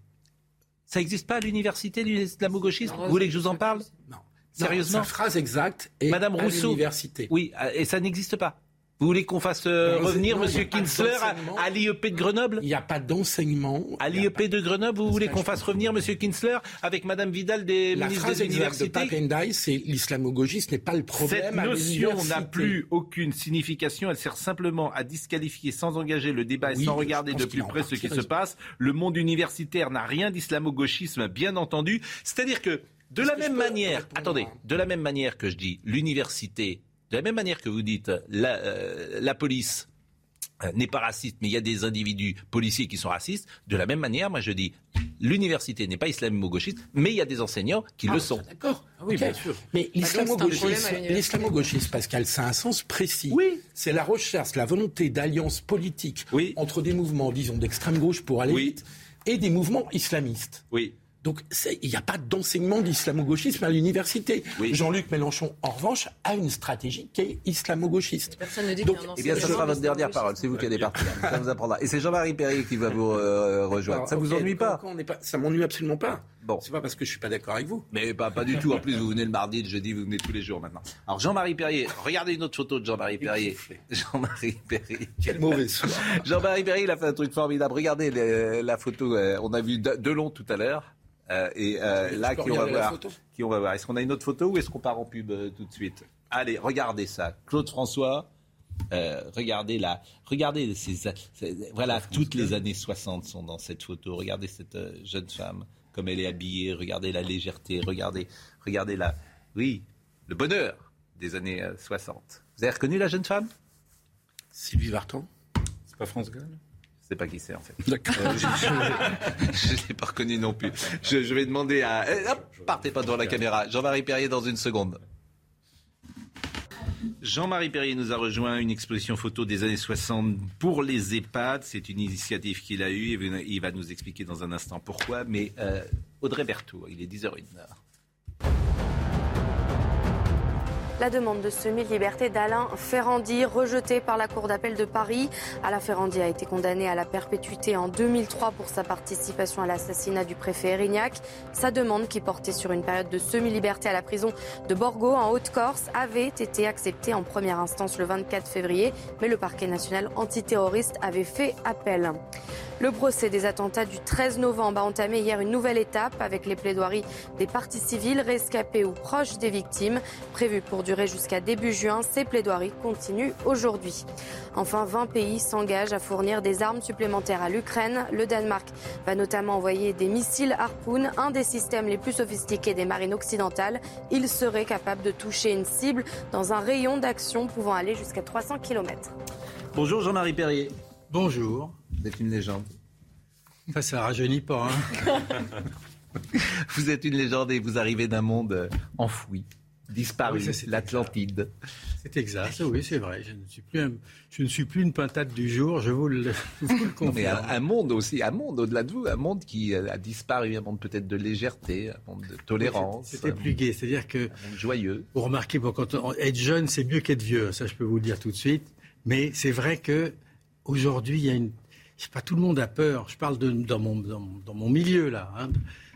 Ça n'existe pas à l'université, l'islamo-gauchisme? Vous voulez que je vous en parle? Non. Sérieusement? Sa phrase exacte est Madame Rousseau. l'université. Oui, et ça n'existe pas. Vous voulez qu'on fasse euh, revenir M. Kinsler à, l'IEP de Grenoble Il n'y a pas d'enseignement. À l'IEP de Grenoble, vous voulez qu'on fasse revenir M. Kinsler avec Mme Vidal des La ministres des universités de c'est l'islamo-gauchisme n'est pas le problème. Cette notion n'a plus aucune signification. Elle sert simplement à disqualifier sans engager le débat et sans regarder de plus près ce qui se passe. Le monde universitaire n'a rien d'islamo-gauchisme, bien entendu. C'est-à-dire que de la même manière, attendez, de la même manière que je dis l'université de la même manière que vous dites, la, euh, la police euh, n'est pas raciste, mais il y a des individus policiers qui sont racistes. De la même manière, moi je dis, l'université n'est pas islamo-gauchiste, mais il y a des enseignants qui le ah, sont. D'accord. Ah oui, bien sûr. Mais l'islamo-gauchisme, Pascal, ça a un sens précis. Oui. C'est la recherche, la volonté d'alliance politique entre des mouvements, disons, d'extrême gauche pour aller vite, et des mouvements islamistes. Oui. Donc il n'y a pas d'enseignement d'islamo-gauchisme à l'université. Jean-Luc Mélenchon, en revanche, a une stratégie qui est islamo-gauchiste. Personne ne dit Donc, Eh bien, ça sera votre dernière parole. C'est vous qui allez partir. ça vous apprendra. Et c'est Jean-Marie Perry qui va vous euh, rejoindre. ça vous ennuie pas, pas Ça m'ennuie absolument pas. Bon. C'est pas parce que je suis pas d'accord avec vous. Mais pas, pas du tout. En plus, vous venez le mardi, le jeudi, vous venez tous les jours maintenant. Alors, Jean-Marie Perrier, regardez une autre photo de Jean-Marie Perrier. Jean-Marie Perrier. Quel mauvais soir. Jean-Marie Perrier, il a fait un truc formidable. Regardez la photo. Euh, on a vu Delon tout à l'heure. Euh, et euh, là, qui on, va voir, qui on va voir. Est-ce qu'on a une autre photo ou est-ce qu'on part en pub euh, tout de suite? Allez, regardez ça. Claude François, regardez là. Regardez ces, voilà, toutes les années 60 sont dans cette photo. Regardez cette jeune femme, comme elle est habillée. Regardez la légèreté. Regardez, regardez là. Oui, le bonheur des années 60. Vous avez reconnu la jeune femme? Sylvie Vartan C'est pas France Gall? Je sais pas qui c'est en fait. Euh, [laughs] [laughs] je ne l'ai pas reconnu non plus. Je, vais demander à... Eh, hop, partez pas devant la caméra. Jean-Marie Perrier dans une seconde. Jean-Marie Perrier nous a rejoint une exposition photo des années 60 pour les EHPAD. C'est une initiative qu'il a eue et il va nous expliquer dans un instant pourquoi. Mais euh, Audrey Berthaud, il est 10h01. La demande de semi-liberté d'Alain Ferrandi, rejetée par la Cour d'appel de Paris. Alain Ferrandi a été condamné à la perpétuité en 2003 pour sa participation à l'assassinat du préfet Erignac. Sa demande, qui portait sur une période de semi-liberté à la prison de Borgo en Haute-Corse, avait été acceptée en première instance le 24 février, mais le parquet national antiterroriste avait fait appel. Le procès des attentats du 13 novembre a entamé hier une nouvelle étape avec les plaidoiries des parties civiles, rescapés ou proches des victimes. Prévues pour durer jusqu'à début juin, ces plaidoiries continuent aujourd'hui. Enfin, 20 pays s'engagent à fournir des armes supplémentaires à l'Ukraine. Le Danemark va notamment envoyer des missiles Harpoon, un des systèmes les plus sophistiqués des marines occidentales. Il serait capable de toucher une cible dans un rayon d'action pouvant aller jusqu'à 300 km. Bonjour Jean-Marie Perrier. Bonjour. Vous êtes une légende. Ça, ça rajeunit pas. Hein. [laughs] [laughs] vous êtes une légende et vous arrivez d'un monde euh, enfoui, disparu, oui, l'Atlantide. C'est exact, oui, c'est vrai. Je ne, suis plus un, je ne suis plus une pintade du jour, je vous le, [laughs] vous le confirme. Mais un, un, monde aussi, un monde au-delà de vous, un monde qui a disparu, un monde peut-être de légèreté, un monde de tolérance. C'était plus gai, c'est-à-dire que. Un monde joyeux. Vous remarquez, bon, quand on, être jeune, c'est mieux qu'être vieux, ça je peux vous le dire tout de suite. Mais c'est vrai que aujourd'hui, il y a une je sais pas, tout le monde a peur. Je parle de, dans, mon, dans, dans mon milieu, là. Hein.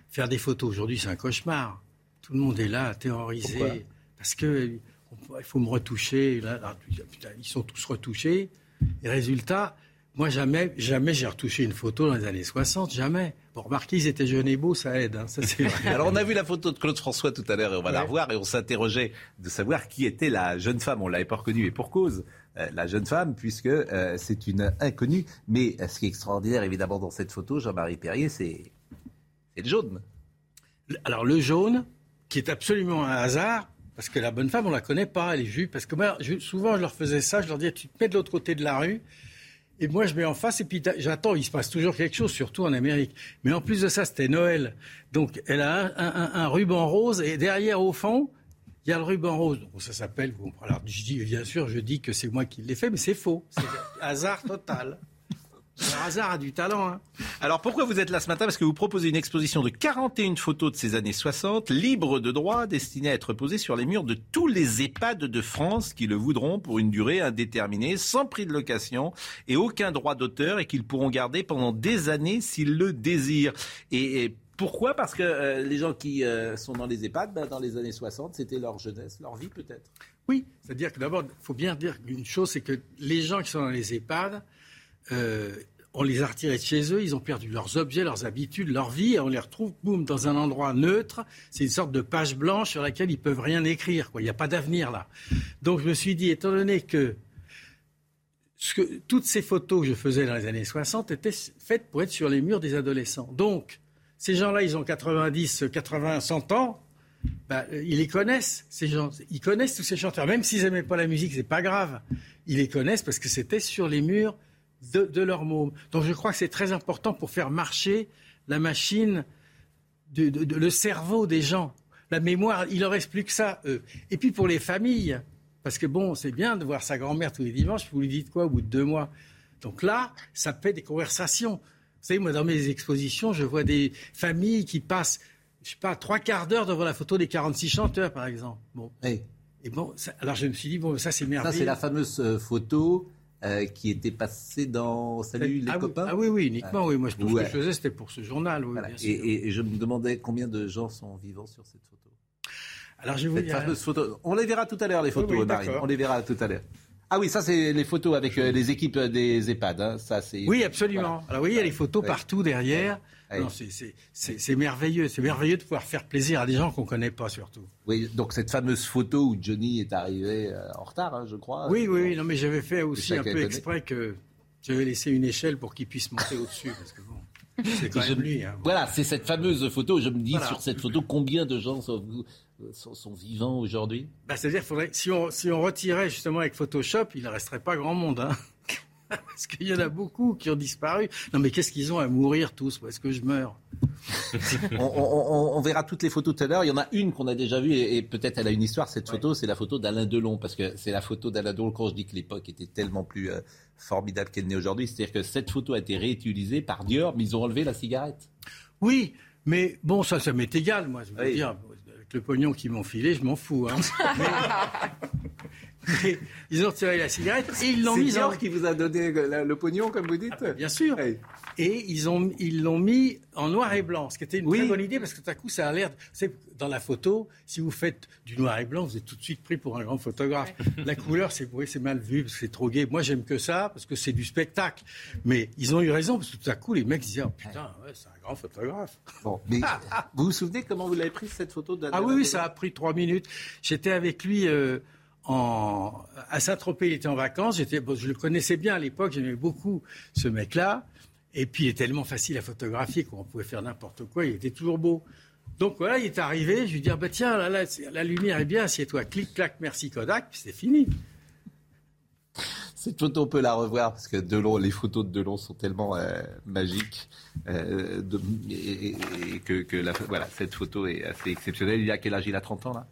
Faire des photos aujourd'hui, c'est un cauchemar. Tout le monde est là, terrorisé. Pourquoi parce que il faut me retoucher. Là, là, putain, ils sont tous retouchés. Et résultat, moi, jamais, jamais j'ai retouché une photo dans les années 60, jamais. Bon, remarquez, ils étaient jeunes et beaux, ça aide. Hein, ça, [laughs] Alors, on a vu la photo de Claude François tout à l'heure et on va ouais. la revoir. Et on s'interrogeait de savoir qui était la jeune femme. On l'avait pas reconnue et pour cause. Euh, la jeune femme, puisque euh, c'est une inconnue. Mais euh, ce qui est extraordinaire, évidemment, dans cette photo, Jean-Marie Perrier, c'est le jaune. Alors, le jaune, qui est absolument un hasard, parce que la bonne femme, on la connaît pas, elle est vue. Parce que moi, souvent, je leur faisais ça, je leur disais, tu te mets de l'autre côté de la rue. Et moi, je mets en face et puis j'attends. Il se passe toujours quelque chose, surtout en Amérique. Mais en plus de ça, c'était Noël. Donc, elle a un, ruban rose et derrière, au fond, il y a le ruban rose. Donc, ça s'appelle. Alors, je dis, bien sûr, je dis que c'est moi qui l'ai fait, mais c'est faux. C'est hasard total. Le hasard a du talent. Hein. Alors pourquoi vous êtes là ce matin? Parce que vous proposez une exposition de 41 photos de ces années 60, libres de droit, destinées à être posées sur les murs de tous les EHPAD de France qui le voudront pour une durée indéterminée, sans prix de location et aucun droit d'auteur et qu'ils pourront garder pendant des années s'ils le désirent. Et, et pourquoi? Parce que euh, les gens qui euh, sont dans les EHPAD, ben, dans les années 60, c'était leur jeunesse, leur vie peut-être. Oui, c'est-à-dire que d'abord, il faut bien dire une chose, c'est que les gens qui sont dans les EHPAD, euh, on les a retirés de chez eux, ils ont perdu leurs objets, leurs habitudes, leur vie, et on les retrouve, boum, dans un endroit neutre. C'est une sorte de page blanche sur laquelle ils peuvent rien écrire. Il n'y a pas d'avenir là. Donc je me suis dit, étant donné que, toutes ces photos que je faisais dans les années 60 étaient faites pour être sur les murs des adolescents. Donc, ces gens-là, ils ont 90, 80, 100 ans. Ben, ils les connaissent. Ils connaissent tous ces chanteurs. Même s'ils n'aimaient pas la musique, c'est pas grave. Ils les connaissent parce que c'était sur les murs de, de leur môme. Donc je crois que c'est très important pour faire marcher la machine, de, de, de, le cerveau des gens. La mémoire, il leur reste plus que ça, eux. Et puis pour les familles, parce que bon, c'est bien de voir sa grand-mère tous les dimanches, vous lui dites quoi au bout de deux mois? Donc là, ça fait des conversations. Vous savez, moi, dans mes expositions, je vois des familles qui passent, je sais pas, trois quarts d'heure devant la photo des 46 chanteurs, par exemple. Bon. Hey. Et bon, ça, alors je me suis dit, bon, ça c'est merveilleux. Ça, c'est la fameuse euh, photo euh, qui était passée dans Salut les ah, copains. Ah oui, oui, uniquement, oui. Moi, tout ouais. ce que je faisais, c'était pour ce journal. Oui, voilà. et, et, et, je me demandais combien de gens sont vivants sur cette photo. Alors, je vous cette dire... fameuse photo. On les verra tout à l'heure, les photos, oui, oui, Marine. On les verra tout à l'heure. Ah oui, ça c'est les photos avec euh, les équipes des EHPAD. Hein. Ça, c'est... Oui, absolument. Voilà. Alors oui, il y a les photos partout derrière. Non, c'est, merveilleux. C'est merveilleux de pouvoir faire plaisir à des gens qu'on ne connaît pas surtout. Oui, donc cette fameuse photo où Johnny est arrivé euh, en retard, hein, je crois. Oui, oui, oui. Non, mais j'avais fait aussi un peu exprès que j'avais laissé une échelle pour qu'il puisse monter [laughs] au-dessus. Parce que bon. C'est quand je, même lui. Hein. Voilà, c'est cette fameuse photo. Je me dis voilà. sur cette photo combien de gens sont, sont, sont vivants aujourd'hui? Bah, C'est-à-dire faudrait si on, si on retirait justement avec Photoshop, il ne resterait pas grand monde. Hein [laughs] Parce qu'il y en a beaucoup qui ont disparu. Non, mais qu'est-ce qu'ils ont à mourir tous? Est-ce que je meurs? [laughs] On, on, on, verra toutes les photos tout à l'heure. Il y en a une qu'on a déjà vue et, et peut-être elle a une histoire. Cette photo, ouais. c'est la photo d'Alain Delon parce que c'est la photo d'Alain Delon quand je dis que l'époque était tellement plus euh, formidable qu'elle n'est aujourd'hui. C'est-à-dire que cette photo a été réutilisée par Dior, mais ils ont enlevé la cigarette. Oui, mais bon, ça, ça m'est égal, moi. Je veux oui. dire, avec le pognon qu'ils m'ont filé, je m'en fous. Hein. [laughs] ils ont tiré la cigarette et ils l'ont mis en... qui vous a donné le, pognon, comme vous dites ah, Bien sûr. Et ils ont ils l'ont mis en noir et blanc, ce qui était une très bonne idée parce que tout à coup ça a l'air. C'est dans la photo, si vous faites du noir et blanc, vous êtes tout de suite pris pour un grand photographe. La couleur, c'est oui, c'est mal vu parce que c'est trop gai. Moi, j'aime que ça parce que c'est du spectacle. Mais ils ont eu raison parce que tout à coup, les mecs disaient oh, putain, ouais, c'est un grand photographe. Bon, mais vous vous souvenez comment vous l'avez pris cette photo de Ah oui, oui, ça a pris trois minutes. J'étais avec lui. Euh, à Saint-Tropez, il était en vacances. Je le connaissais bien à l'époque, j'aimais beaucoup ce mec-là. Et puis, il est tellement facile à photographier qu'on pouvait faire n'importe quoi. Il était toujours beau. Donc voilà, il est arrivé. Je lui dis, ah bah tiens, la lumière est bien, assieds-toi. Clic, clac, merci Kodak. Puis c'est fini. Cette photo, on peut la revoir parce que Delon, les photos de Delon sont tellement euh, magiques euh, et, que, voilà, cette photo est assez exceptionnelle. Il a quel âge? Il a 30 ans là?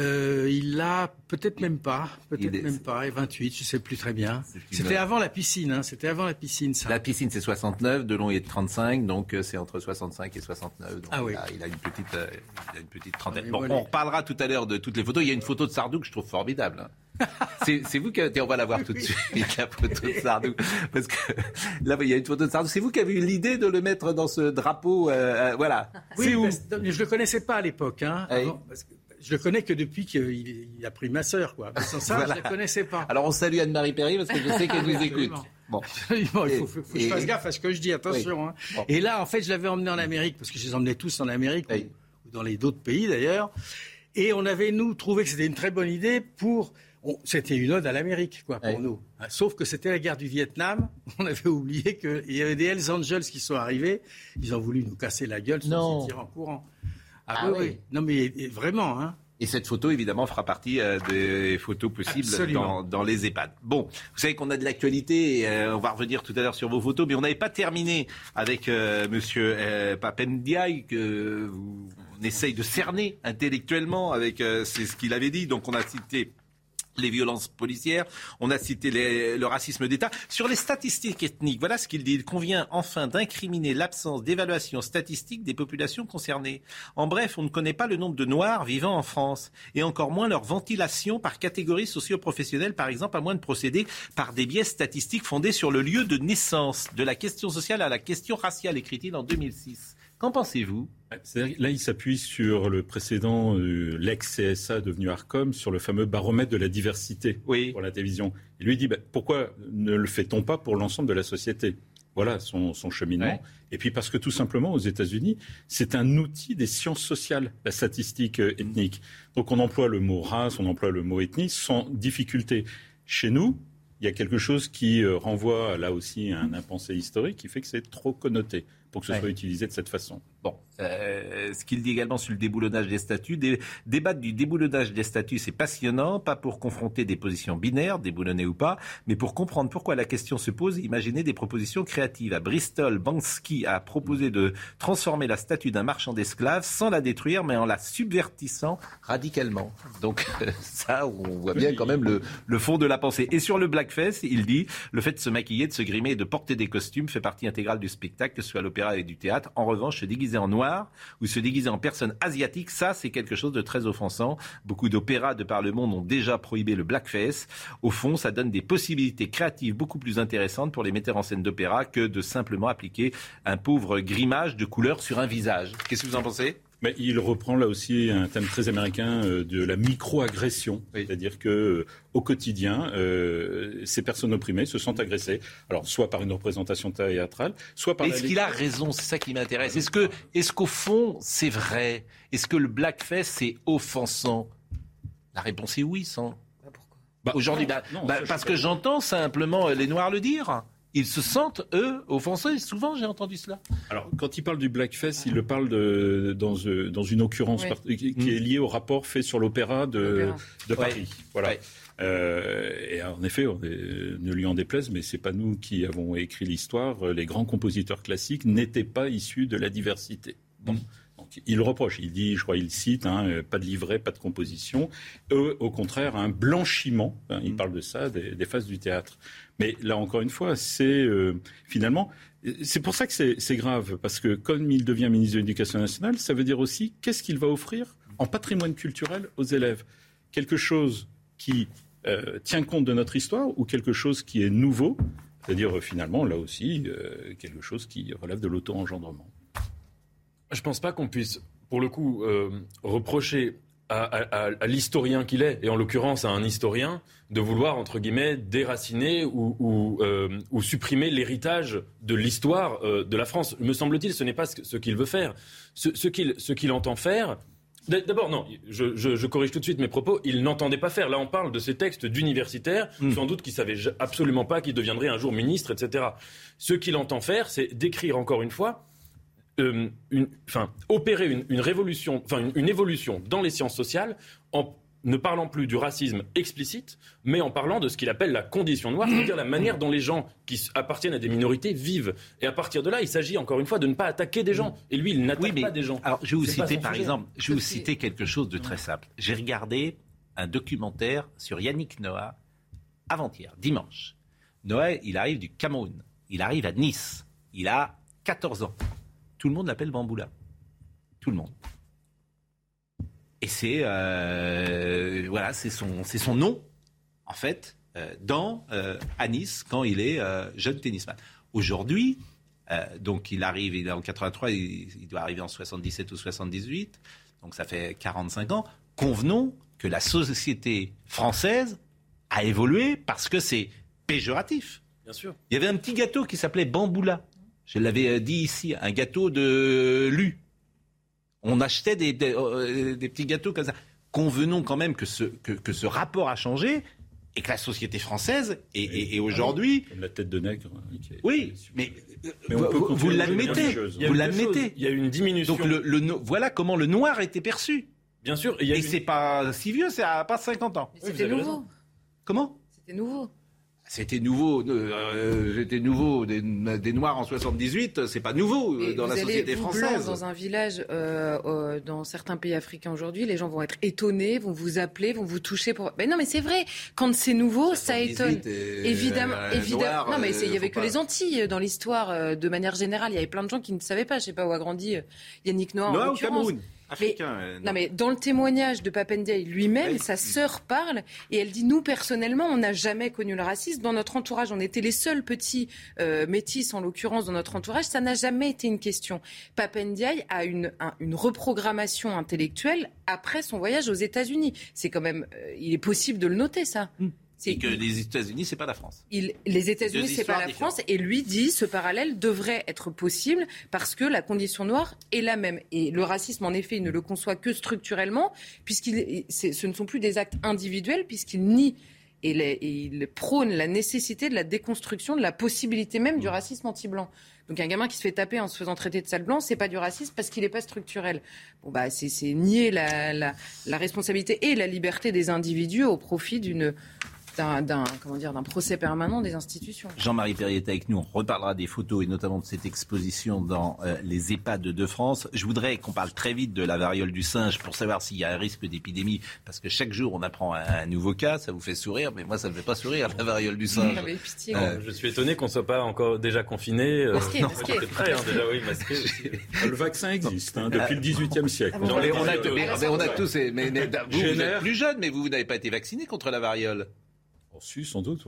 Euh, il a peut-être même pas, peut-être même pas, et 28, je sais plus très bien. C'était avant la piscine, hein, c'était avant la piscine ça. La piscine c'est 69, Delon est 35, donc euh, c'est entre 65 et 69. Donc ah oui. il, a, une petite, euh, il a une petite trentaine. Bon, on reparlera tout à l'heure de toutes les photos. Il y a une photo de Sardou que je trouve formidable. Hein. [laughs] c'est vous qui avez, on va la voir tout de suite, la photo de Sardou. Parce que là, il y a une photo de Sardou. C'est vous qui avez eu l'idée de le mettre dans ce drapeau, voilà. Oui, où je le connaissais pas à l'époque, hein. Je le connais que depuis qu'il a pris ma sœur, quoi. sans ça, [laughs] je ne la connaissais pas. Alors on salue Anne-Marie Perry parce que je sais qu'elle nous écoute. [laughs] Bon. il faut, que je fasse gaffe à ce que je dis, attention. Hein. Et là, en fait, je l'avais emmené en Amérique, parce que je les emmenais tous en Amérique, ou, dans les d'autres pays d'ailleurs. Et on avait, nous, trouvé que c'était une très bonne idée pour... C'était une ode à l'Amérique, quoi, pour nous. Hein, sauf que c'était la guerre du Vietnam. [laughs] On avait oublié qu'il y avait des Hells Angels qui sont arrivés. Ils ont voulu nous casser la gueule, se tirer en courant. Ah, ah oui. Non, mais vraiment, hein. Et cette photo, évidemment, fera partie euh, des photos possibles dans, les EHPAD. Bon, vous savez qu'on a de l'actualité, et euh, on va revenir tout à l'heure sur vos photos, mais on n'avait pas terminé avec euh, Monsieur Papendiaï, que vous, on essaye de cerner intellectuellement avec c'est ce qu'il avait dit. Donc on a cité les violences policières, on a cité le racisme d'État. Sur les statistiques ethniques, voilà ce qu'il dit. Il convient enfin d'incriminer l'absence d'évaluation statistique des populations concernées. En bref, on ne connaît pas le nombre de Noirs vivant en France, et encore moins leur ventilation par catégorie socio-professionnelle, par exemple, à moins de procéder par des biais statistiques fondés sur le lieu de naissance, de la question sociale à la question raciale, écrit-il en 2006. Qu'en pensez-vous? Là, il s'appuie sur le précédent, euh, l'ex-CSA devenu ARCOM, sur le fameux baromètre de la diversité pour la télévision. Il lui dit bah, pourquoi ne le fait-on pas pour l'ensemble de la société? Voilà son, cheminement. Et puis parce que tout simplement, aux États-Unis, c'est un outil des sciences sociales, la statistique euh, ethnique. Donc on emploie le mot race, on emploie le mot ethnie sans difficulté. Chez nous, il y a quelque chose qui euh, renvoie là aussi à un impensé historique qui fait que c'est trop connoté pour que ce soit utilisé de cette façon. Bon, euh, ce qu'il dit également sur le déboulonnage des statuts, débattre du déboulonnage des statuts, c'est passionnant, pas pour confronter des positions binaires, déboulonnées ou pas, mais pour comprendre pourquoi la question se pose, imaginer des propositions créatives. À Bristol, Bansky a proposé de transformer la statue d'un marchand d'esclaves sans la détruire, mais en la subvertissant radicalement. Donc [laughs] ça, on voit bien quand même le, le fond de la pensée. Et sur le blackface, il dit, le fait de se maquiller, de se grimer et de porter des costumes fait partie intégrale du spectacle, que ce soit à et du théâtre. En revanche, se déguiser en noir ou se déguiser en personne asiatique, ça, c'est quelque chose de très offensant. Beaucoup d'opéras de par le monde ont déjà prohibé le blackface. Au fond, ça donne des possibilités créatives beaucoup plus intéressantes pour les metteurs en scène d'opéra que de simplement appliquer un pauvre grimage de couleur sur un visage. Qu'est-ce que vous en pensez? Mais il reprend là aussi un thème très américain euh, de la micro-agression, c'est-à-dire que euh, au quotidien, euh, ces personnes opprimées se sentent agressées, alors soit par une représentation théâtrale, soit par. Est-ce qu'il a raison? C'est ça qui m'intéresse. Est-ce que, est-ce qu'au fond, c'est vrai? Est-ce que le blackface c'est offensant? La réponse est oui, sans. Bah, pourquoi? Bah, Aujourd'hui, bah, parce que j'entends simplement les Noirs le dire ils se sentent, eux, offensés. Souvent, j'ai entendu cela. Alors, quand il parle du blackface, il le parle de, dans, euh, dans une occurrence qui est liée au rapport fait sur l'opéra de, de, Paris. Voilà. Euh, et en effet, on ne lui en déplaise, mais c'est pas nous qui avons écrit l'histoire. Les grands compositeurs classiques n'étaient pas issus de la diversité. Bon. Mm. Donc, il reproche, il dit, je crois, il cite, hein, euh, pas de livret, pas de composition. Eux, au contraire, un blanchiment, hein, il mm. parle de ça, des, des, phases du théâtre. Mais là, encore une fois, c'est euh, finalement, c'est pour ça que c'est grave, parce que comme il devient ministre de l'Éducation nationale, ça veut dire aussi qu'est-ce qu'il va offrir en patrimoine culturel aux élèves? Quelque chose qui euh, tient compte de notre histoire ou quelque chose qui est nouveau? C'est-à-dire, finalement, là aussi, euh, quelque chose qui relève de l'auto-engendrement. Je ne pense pas qu'on puisse, pour le coup, euh, reprocher à, l'historien qu'il est, et en l'occurrence à un historien, de vouloir, entre guillemets, déraciner ou, ou, supprimer l'héritage de l'histoire de la France. Me semble-t-il, ce n'est pas ce qu'il veut faire. Ce, ce qu'il entend faire, D'abord, non, je, corrige tout de suite mes propos. Il n'entendait pas faire. Là, on parle de ces textes d'universitaires, hmm. sans doute qu'il savait absolument pas qu'il deviendrait un jour ministre, etc. Ce qu'il entend faire, c'est d'écrire encore une fois, euh, une, enfin, opérer une, révolution, enfin, une, évolution dans les sciences sociales en ne parlant plus du racisme explicite, mais en parlant de ce qu'il appelle la condition noire, c'est-à-dire la manière dont les gens qui appartiennent à des minorités vivent. Et à partir de là, il s'agit encore une fois de ne pas attaquer des gens. Et lui, il n'attaque pas des gens. Alors, je vais vous citer, par exemple, je vais vous citer quelque chose de très simple. J'ai regardé un documentaire sur Yannick Noah avant-hier, dimanche. Noah, il arrive du Cameroun. Il arrive à Nice. Il a 14 ans. Tout le monde l'appelle Bamboula. Tout le monde. Et c'est euh, voilà, c'est son, c'est son nom en fait euh, dans euh, à Nice quand il est jeune tennisman. Aujourd'hui, donc il arrive, il est en 83, il, doit arriver en 77 ou 78, donc ça fait 45 ans. Convenons que la société française a évolué parce que c'est péjoratif. Bien sûr. Il y avait un petit gâteau qui s'appelait Bamboula. Je l'avais dit ici, un gâteau de lu. On achetait euh, des, petits gâteaux comme ça. Convenons quand même que ce, que, ce rapport a changé et que la société française est, aujourd'hui. Comme la tête de nègre. Hein, oui, mais, vous, l'admettez. Vous l'admettez. Il y a eu une diminution. Donc le, voilà comment le noir était perçu. Bien sûr. Et, c'est pas si vieux, c'est à pas 50 ans. C'était nouveau. Comment? C'était nouveau. C'était nouveau, euh, nouveau des, Noirs en 78, c'est pas nouveau euh, dans la société française. dans un village, euh, dans certains pays africains aujourd'hui, les gens vont être étonnés, vont vous appeler, vont vous toucher pour. Mais non, mais c'est vrai. Quand c'est nouveau, ça étonne. évidemment, évidemment. non, mais il y avait que les Antilles dans l'histoire. de manière générale, il y avait plein de gens qui ne savaient pas. Je sais pas où a grandi Yannick Noir. Noir au Cameroun. Euh, non. mais dans le témoignage de Papendiaï lui-même, sa sœur parle et elle dit nous personnellement, on n'a jamais connu le racisme dans notre entourage. On était les seuls petits euh, métis en l'occurrence dans notre entourage. Ça n'a jamais été une question. Papendiaï a une, une reprogrammation intellectuelle après son voyage aux États-Unis. C'est quand même, euh, il est possible de le noter ça. Hmm. C'est que les États-Unis, c'est pas la France. les États-Unis, c'est pas la France. Et lui dit, ce parallèle devrait être possible parce que la condition noire est la même. Et le racisme, en effet, il ne le conçoit que structurellement, puisqu'il, ce ne sont plus des actes individuels, puisqu'il nie et, il prône la nécessité de la déconstruction de la possibilité même du racisme anti-blanc. Donc un gamin qui se fait taper en se faisant traiter de sale blanc, c'est pas du racisme parce qu'il n'est pas structurel. Bon bah c'est nier la, la responsabilité et la liberté des individus au profit d'une d'un comment dire d'un procès permanent des institutions. Jean-Marie Perrier est avec nous. On reparlera des photos et notamment de cette exposition dans euh, les EHPAD de France. Je voudrais qu'on parle très vite de la variole du singe pour savoir s'il y a un risque d'épidémie parce que chaque jour on apprend un, nouveau cas. Ça vous fait sourire, mais moi ça me fait pas sourire la variole du singe. Euh, je suis étonné qu'on soit pas encore déjà confiné. Euh, masqué, Prêt, hein, déjà, oui, masqué Le vaccin existe hein, depuis le XVIIIe siècle. on, a, on, a, tous, mais, vous, vous êtes plus jeune, mais vous, vous n'avez pas été vacciné contre la variole. Si, sans doute.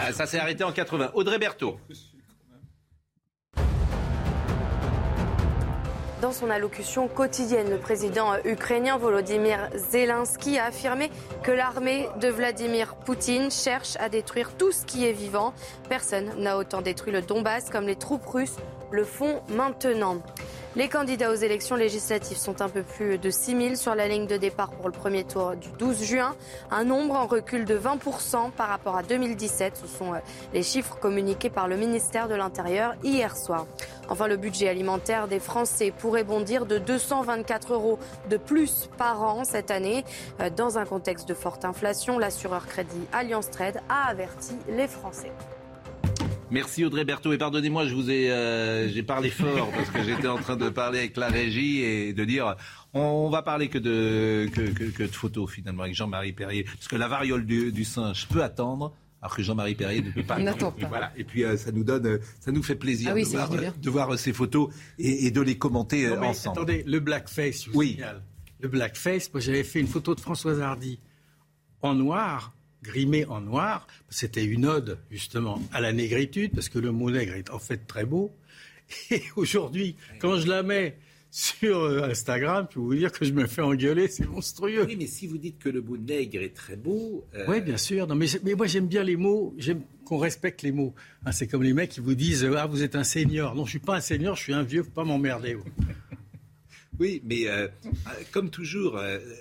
Ah, ça s'est arrêté en 80. Audrey Berthaud. Dans son allocution quotidienne, le président ukrainien Volodymyr Zelensky a affirmé que l'armée de Vladimir Poutine cherche à détruire tout ce qui est vivant. Personne n'a autant détruit le Donbass comme les troupes russes le font maintenant. Les candidats aux élections législatives sont un peu plus de 6 000 sur la ligne de départ pour le premier tour du 12 juin, un nombre en recul de 20% par rapport à 2017. Ce sont euh, les chiffres communiqués par le ministère de l'Intérieur hier soir. Enfin, le budget alimentaire des Français pourrait bondir de 224 euros de plus par an cette année. Euh, dans un contexte de forte inflation, l'assureur crédit Alliance Trade a averti les Français. Merci Audrey Berthaud et pardonnez-moi, je vous ai, euh, j'ai parlé fort parce que j'étais en train de parler avec la régie et de dire, on, va parler que de que, de photos finalement avec Jean-Marie Perrier parce que la variole du, singe peut attendre. Alors que Jean-Marie Perrier ne peut pas. N'attend pas. Voilà. Et puis euh, ça nous donne, ça nous fait plaisir ah de, voir, de, voir, ces photos et, de les commenter euh, ensemble. Attendez, le blackface, je vous oui. le blackface. Moi, j'avais fait une photo de Françoise Hardy en noir, grimée en noir. C'était une ode, justement, à la négritude, parce que le mot nègre est en fait très beau. [laughs] Et aujourd'hui, quand je la mets sur euh, Instagram, je peux vous dire que je me fais engueuler, c'est monstrueux. Oui, mais si vous dites que le mot nègre est très beau. Euh, oui, bien sûr. Non, mais, mais moi, j'aime bien les mots. J'aime qu'on respecte les mots. Hein, c'est comme les mecs qui vous disent Ah, vous êtes un seigneur. Non, je suis pas un seigneur, je suis un vieux, faut pas m'emmerder. [laughs] oui, mais euh, comme toujours,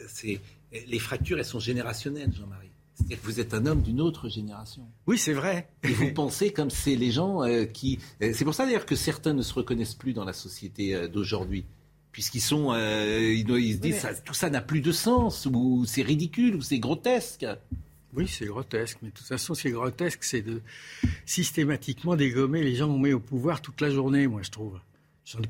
c'est les fractures, elles sont générationnelles, Jean-Marie. C'est-à-dire que vous êtes un homme d'une autre génération. Oui, c'est vrai. Et vous pensez comme c'est les gens qui. C'est pour ça d'ailleurs que certains ne se reconnaissent plus dans la société d'aujourd'hui puisqu'ils sont, euh, ils, se disent tout ça n'a plus de sens, ou c'est ridicule, ou c'est grotesque. Oui, c'est grotesque, mais de toute façon, c'est grotesque, c'est de systématiquement dégommer les gens qu'on met au pouvoir toute la journée, moi, je trouve.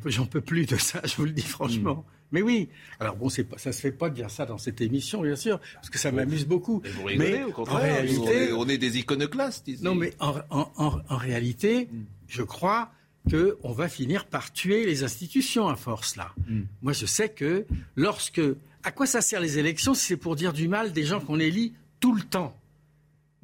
J'en peux plus de ça, je vous le dis franchement. Hmm. Mais oui, alors bon, c'est pas, ça se fait pas de dire ça dans cette émission, bien sûr, parce que ça m'amuse beaucoup. Mais, vous rigolez, au contraire, en réalité, on est, des iconoclastes ici. Non, mais en, en réalité, hmm. je crois qu'on va finir par tuer les institutions à force là. Hmm. Moi, je sais que lorsque... À quoi ça sert les élections si c'est pour dire du mal des gens qu'on élit tout le temps?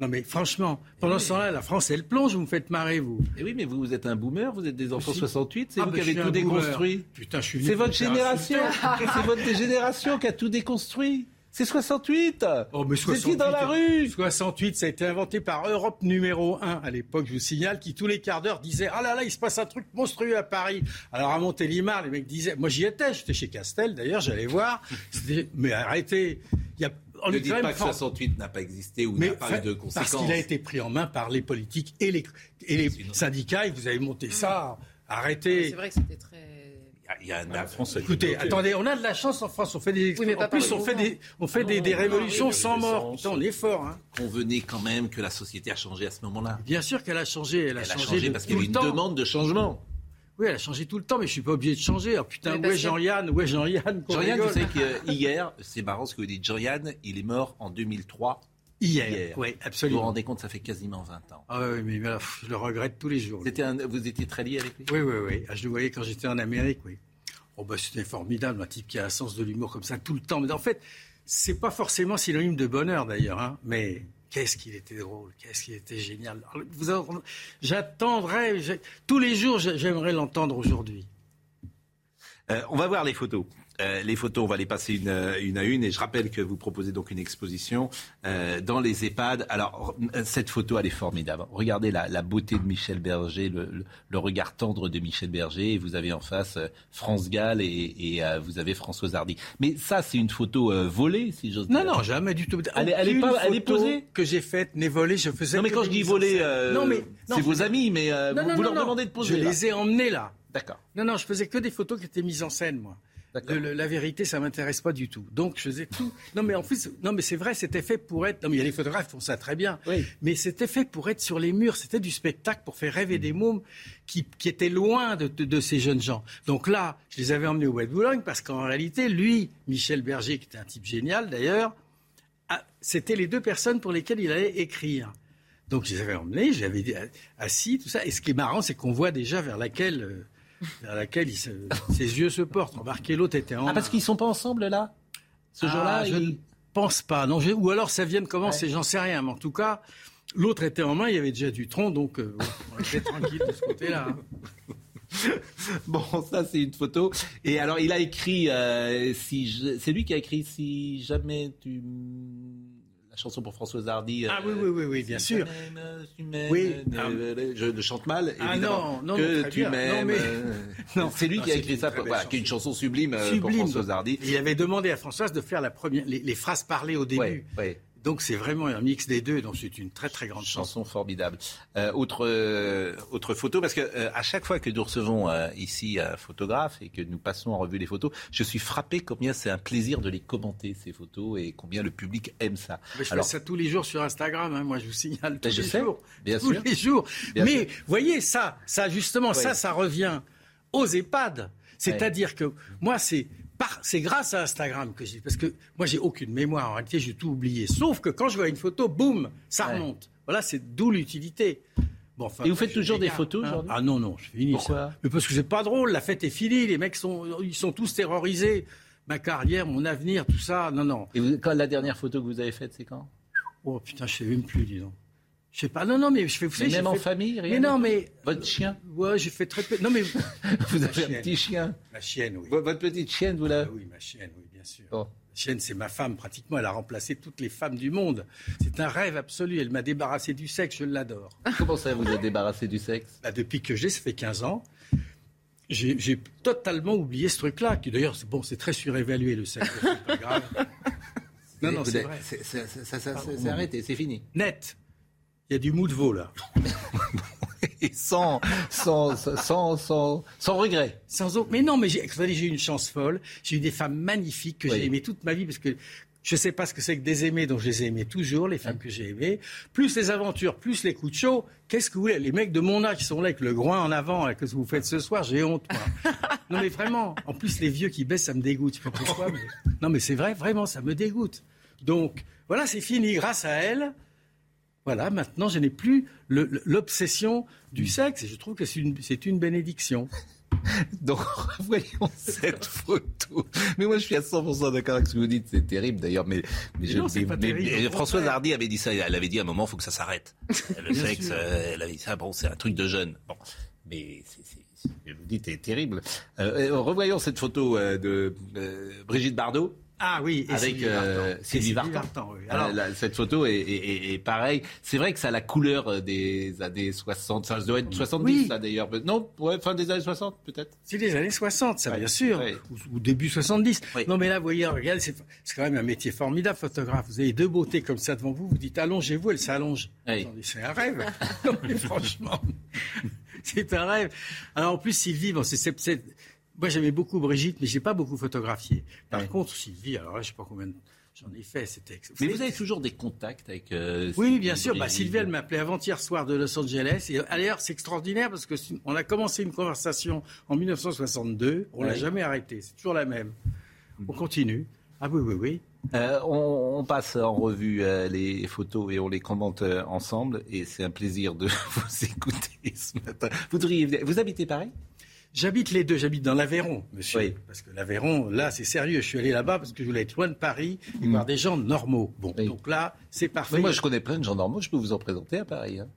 Non mais franchement, pendant ce temps-là, la France, elle plonge, vous me faites marrer, vous. Et eh oui, mais vous, vous êtes un boomer, vous êtes des enfants 68, c'est ah, vous qui avez tout déconstruit. Putain, je suis C'est votre génération, [laughs] c'est votre génération qui a tout déconstruit. C'est 68 Oh, mais 68, dans la rue 68, ça a été inventé par Europe numéro 1 à l'époque, je vous signale, qui tous les quarts d'heure disait Ah là là, il se passe un truc monstrueux à Paris. Alors à Montélimar, les mecs disaient Moi j'y étais, j'étais chez Castel d'ailleurs, j'allais voir. Mais arrêtez. Il y a ne dites pas que 68 n'a pas existé ou n'a pas eu de conséquences. Parce qu'il a été pris en main par les politiques et les, et les syndicats, et vous avez monté ça. Arrêtez. C'est vrai que c'était très il y a la France. Écoutez, attendez, on a de la chance en France. On fait des. en plus, on fait des, on fait des, révolutions sans mort. on est fort. Hein. Convenez quand même que la société a changé à ce moment-là. Bien sûr qu'elle a changé. Elle a, changé, parce qu'il y a une demande de changement. Oui, elle a changé tout le temps, mais je suis pas obligé de changer. Oh, putain, où est Jean-Yann Où est Jean-Yann Jean-Yann, vous savez qu'hier, c'est marrant ce que vous dites. Jean-Yann, il est mort en 2003. Hier, oui, absolument. Vous vous rendez compte, ça fait quasiment 20 ans. Ah oui, mais je le regrette tous les jours. vous étiez très lié avec lui? Oui, oui, oui. Ah, je le voyais quand j'étais en Amérique, oui. Oh bah c'était formidable, un type qui a un sens de l'humour comme ça tout le temps. Mais en fait, c'est pas forcément synonyme de bonheur d'ailleurs, hein. mais qu'est-ce qu'il était drôle, qu'est-ce qu'il était génial. J'attendrai, tous les jours, j'aimerais l'entendre aujourd'hui. Euh, on va voir les photos. Euh, les photos, on va les passer une, euh, une, à une. Et je rappelle que vous proposez donc une exposition euh, dans les EHPAD. Alors, cette photo, elle est formidable. Regardez la, la beauté de Michel Berger, le, le, regard tendre de Michel Berger. Et vous avez en face France Gall et, et vous avez Françoise Hardy. Mais ça, c'est une photo volée, si j'ose dire. Non, non, jamais du tout. Elle, elle est, pas, elle est posée que j'ai faite n'est volée. Je faisais. Non, mais quand je dis volée, non, mais c'est vos amis, mais vous, leur demandez de poser. Je les ai emmenés là. D'accord. Non, non, je faisais que des photos qui étaient mises en scène, moi la vérité, ça m'intéresse pas du tout. Donc je faisais tout. Non mais en plus, non mais c'est vrai, c'était fait pour être. Non mais il y a les photographes qui font ça très bien. Mais c'était fait pour être sur les murs. C'était du spectacle pour faire rêver des mômes qui, étaient loin de, ces jeunes gens. Donc là, je les avais emmenés au Bois de Boulogne parce qu'en réalité, lui, Michel Berger, qui était un type génial d'ailleurs, c'était les deux personnes pour lesquelles il allait écrire. Donc je les avais emmenés, j'avais assis, tout ça. Et ce qui est marrant, c'est qu'on voit déjà vers laquelle euh, vers laquelle ses yeux se portent. Remarquez, l'autre était en. Ah, parce qu'ils sont pas ensemble là? Ce jour-là ah, Je ne pense pas. Non, ou alors ça vient de commencer, j'en sais rien. Mais en tout cas, l'autre était en main, il y avait déjà du tronc, donc euh, on était tranquille de ce côté-là. Hein. [laughs] Bon, ça c'est une photo. Et alors, il a écrit, euh, si c'est lui qui a écrit Si jamais tu la chanson pour Françoise Hardy. Ah oui, oui, oui, oui bien sûr. oui. je, chante mal, ah non, non, que tu m'aimes. [laughs] c'est lui qui a écrit ça, qui est une chanson sublime, pour Françoise Hardy. Il avait demandé à Françoise de faire la première, les, phrases parlées au début. Oui, donc c'est vraiment un mix des deux, donc c'est une très très grande chanson. formidable. Euh, autre euh, autre photo, parce que euh, à chaque fois que nous recevons ici un photographe et que nous passons en revue les photos, je suis frappé combien c'est un plaisir de les commenter ces photos et combien le public aime ça. je fais ça tous les jours sur Instagram, hein, moi je vous signale tous je les sais, jours, bien tous sûr. les jours. Mais voyez ça, ça justement, ça, ça revient aux EHPAD. C'est-à-dire que moi c'est c'est grâce à Instagram que j'ai. Parce que moi, j'ai aucune mémoire. En réalité, j'ai tout oublié. Sauf que quand je vois une photo, boum, ça remonte. Voilà, c'est d'où l'utilité. Bon, Et vous faites toujours des photos hein aujourd'hui Ah non, non, je finis Pourquoi Mais parce que c'est pas drôle. La fête est finie. Les mecs sont, ils sont tous terrorisés. ma carrière, mon avenir, tout ça. Non, non. Et vous, quand la dernière photo que vous avez faite, c'est quand? Oh putain, je sais même plus, disons. Je sais pas. Non, non, mais je fais. Vous savez, même en fait... famille, rien. Mais non, mais votre chien. Ouais, j'ai fait très peu. Non, mais [laughs] vous avez un petit chien. Ma chienne, oui. Votre petite chienne, vous l'avez. Ah oui, ma chienne, oui, bien sûr. La chienne, c'est ma femme, pratiquement. Elle a remplacé toutes les femmes du monde. C'est un rêve absolu. Elle m'a débarrassé du sexe. Je l'adore. [laughs] Comment ça, vous êtes débarrassé du sexe? Bah, Depuis que j'ai, ça fait 15 ans. J'ai totalement oublié ce truc-là, qui d'ailleurs, c'est bon, c'est très surévalué le sexe, c'est pas grave. [laughs] non, non, c'est vrai. C'est arrêté, c'est fini. Net. Il y a du mou de veau, là. Et [laughs] sans, sans, sans, sans, sans regret. Sans. Mais non, mais j'ai eu une chance folle. J'ai eu des femmes magnifiques que j'ai aimées toute ma vie parce que je ne sais pas ce que c'est que des aimés, donc je les ai aimées toujours, les femmes que j'ai aimées. Plus les aventures, plus les coups de chaud. Qu'est-ce que vous voulez? Les mecs de mon âge qui sont là avec le groin en avant, qu'est-ce que vous faites ce soir J'ai honte, moi. [laughs] non, mais vraiment. En plus, les vieux qui baissent, ça me dégoûte. Je sais pas pourquoi. Mais... Non, mais c'est vrai, vraiment, ça me dégoûte. Donc, voilà, c'est fini. Grâce à elle, voilà, maintenant, je n'ai plus l'obsession du sexe et je trouve que c'est une, une bénédiction. [laughs] Donc, [laughs] voyons cette photo. Mais moi, je suis à 100% d'accord avec ce que vous dites. C'est terrible, d'ailleurs. Mais, mais, non, terrible, Françoise Hardy avait dit ça. Elle avait dit à un moment, il faut que ça s'arrête. [laughs] Le sexe, euh, elle avait dit ça. Bon, c'est un truc de jeune. Bon, mais c'est vous dites, c'est terrible. Euh, revoyons cette photo euh, de Brigitte Bardot. Ah oui, avec Sylvie Vartan. oui. Alors, cette photo est, est, est, pareille. C'est vrai que ça a la couleur euh, des années 60. Ça doit être 70, ça d'ailleurs. Non, ouais, fin des années 60 peut-être. C'est des années 60, ça bien sûr. Ou, début 70. Non mais là, vous voyez, regardez, c'est quand même un métier formidable, photographe. Vous avez deux beautés comme ça devant vous. Vous dites allongez-vous, elle s'allonge. C'est un rêve. [laughs] non mais franchement, [laughs] c'est un rêve. Alors en plus, Sylvie, bon, c'est moi, j'aimais beaucoup Brigitte, mais j'ai pas beaucoup photographié. Par contre, Sylvie, alors là, je sais pas combien j'en ai fait. C'était. Mais vous avez toujours des contacts avec. Euh, oui, bien sûr. Bah, Sylvie, elle m'appelait avant-hier soir de Los Angeles. Et d'ailleurs, c'est extraordinaire parce que on a commencé une conversation en 1962. On l'a jamais arrêtée. C'est toujours la même. On continue. Ah oui, oui, oui. Euh, on, on, passe en revue euh, les photos et on les commente euh, ensemble. Et c'est un plaisir de [laughs] vous écouter ce matin. Vous, vous habitez Paris? J'habite les deux. J'habite dans l'Aveyron, monsieur. Parce que l'Aveyron, là, c'est sérieux. Je suis allé là-bas parce que je voulais être loin de Paris et voir mm. des gens normaux. Bon, donc là, c'est parfait. moi, je connais plein de gens normaux. Je peux vous en présenter à Paris. Hein.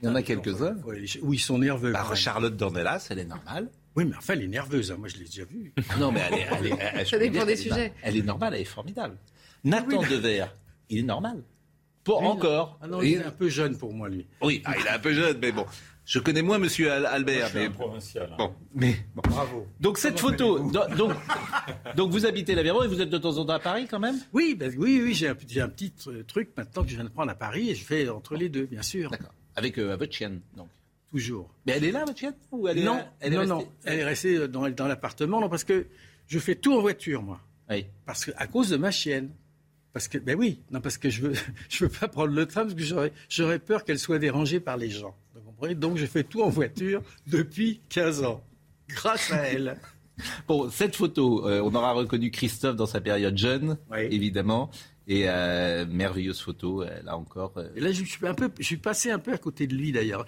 Il y en a quelques-uns. Oui, ils sont nerveux. Bah, Charlotte Dornelas, elle est normale. Oui, mais enfin, elle est nerveuse. Hein. Moi, je l'ai déjà vue. [laughs] non, mais elle est. Elle est Ça dépend des sujets. Elle est normale, elle est formidable. Nathan Dever, il est normal. Pour encore. Ah non, il est un peu jeune pour moi, lui. Oui, ah, il est un peu jeune, mais bon. Je connais moins Monsieur Albert, mais provincial. Hein. Bon, mais bravo. Donc cette photo, donc, [laughs] donc vous habitez l'Aveyron et vous êtes de temps en temps à Paris quand même? Oui, ben, oui, oui, j'ai un, un, petit truc maintenant que je viens de prendre à Paris et je fais entre les deux, bien sûr. D'accord. Avec euh, votre chienne, donc. Toujours. Mais elle est là, votre chienne ou elle est Non, elle est non, non, elle est restée dans, dans l'appartement, non, parce que je fais tout en voiture, moi. Oui. Parce que à cause de ma chienne. Parce que, ben oui, non, parce que je veux, [laughs] je veux pas prendre le train parce que j'aurais, j'aurais peur qu'elle soit dérangée par les gens. Donc je fais tout en voiture depuis 15 ans, grâce à elle. [laughs] Bon, cette photo, euh, on aura reconnu Christophe dans sa période jeune, évidemment. Et euh, merveilleuse photo, euh, là encore. Et là, je suis, un peu, je suis passé un peu à côté de lui, d'ailleurs.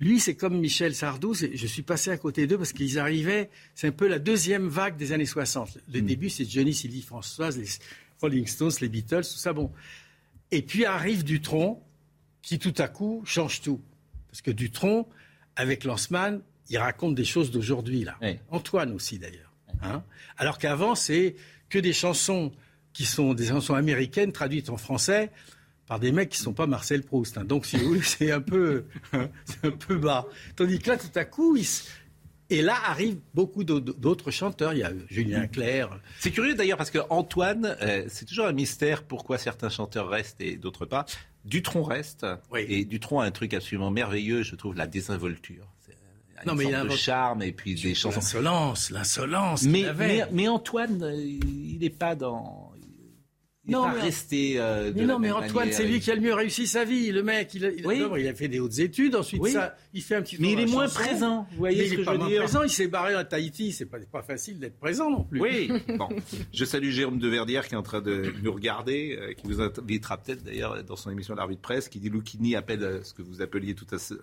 Lui, c'est comme Michel Sardou, je suis passé à côté d'eux parce qu'ils arrivaient, c'est un peu la deuxième vague des années 60. Le hmm. début, c'est Johnny, Sylvie, Françoise, les Rolling Stones, les Beatles, tout ça, bon. Et puis arrive Dutron, qui tout à coup change tout. Parce que Dutron, avec Lanzmann, il raconte des choses d'aujourd'hui, là. Antoine aussi, d'ailleurs. Hein. Alors qu'avant, c'est que des chansons qui sont des chansons américaines traduites en français par des mecs qui ne sont pas Marcel Proust. Hein. Donc, si vous voulez, [laughs] c'est un peu, un peu bas. Tandis que là, tout à coup, Et là arrivent beaucoup d'autres chanteurs. Il y a Julien Clerc. C'est curieux d'ailleurs parce que Antoine, euh, c'est toujours un mystère pourquoi certains chanteurs restent et d'autres pas. Dutron reste. Et Dutron a un truc absolument merveilleux, je trouve, la désinvolture. non, mais il a un charme et puis des chansons. L'insolence, l'insolence. Mais, mais, mais, Antoine, euh, il n'est pas dans non, mais, rester, euh, mais non, mais Antoine, c'est lui qui a le mieux réussi sa vie. Le mec, il a, il, il a fait des hautes études, ensuite ça, il fait un petit. Mais il est moins présent. Vous voyez ce il que je veux dire présent. Il s'est barré à Tahiti. C'est pas, pas facile d'être présent non plus. Oui. [laughs] bon, je salue Jérôme de Verdière qui est en train de nous regarder, euh, qui vous invitera peut-être d'ailleurs dans son émission L'arbitre presse, qui dit Loukini appelle ce que vous appeliez tout à ce,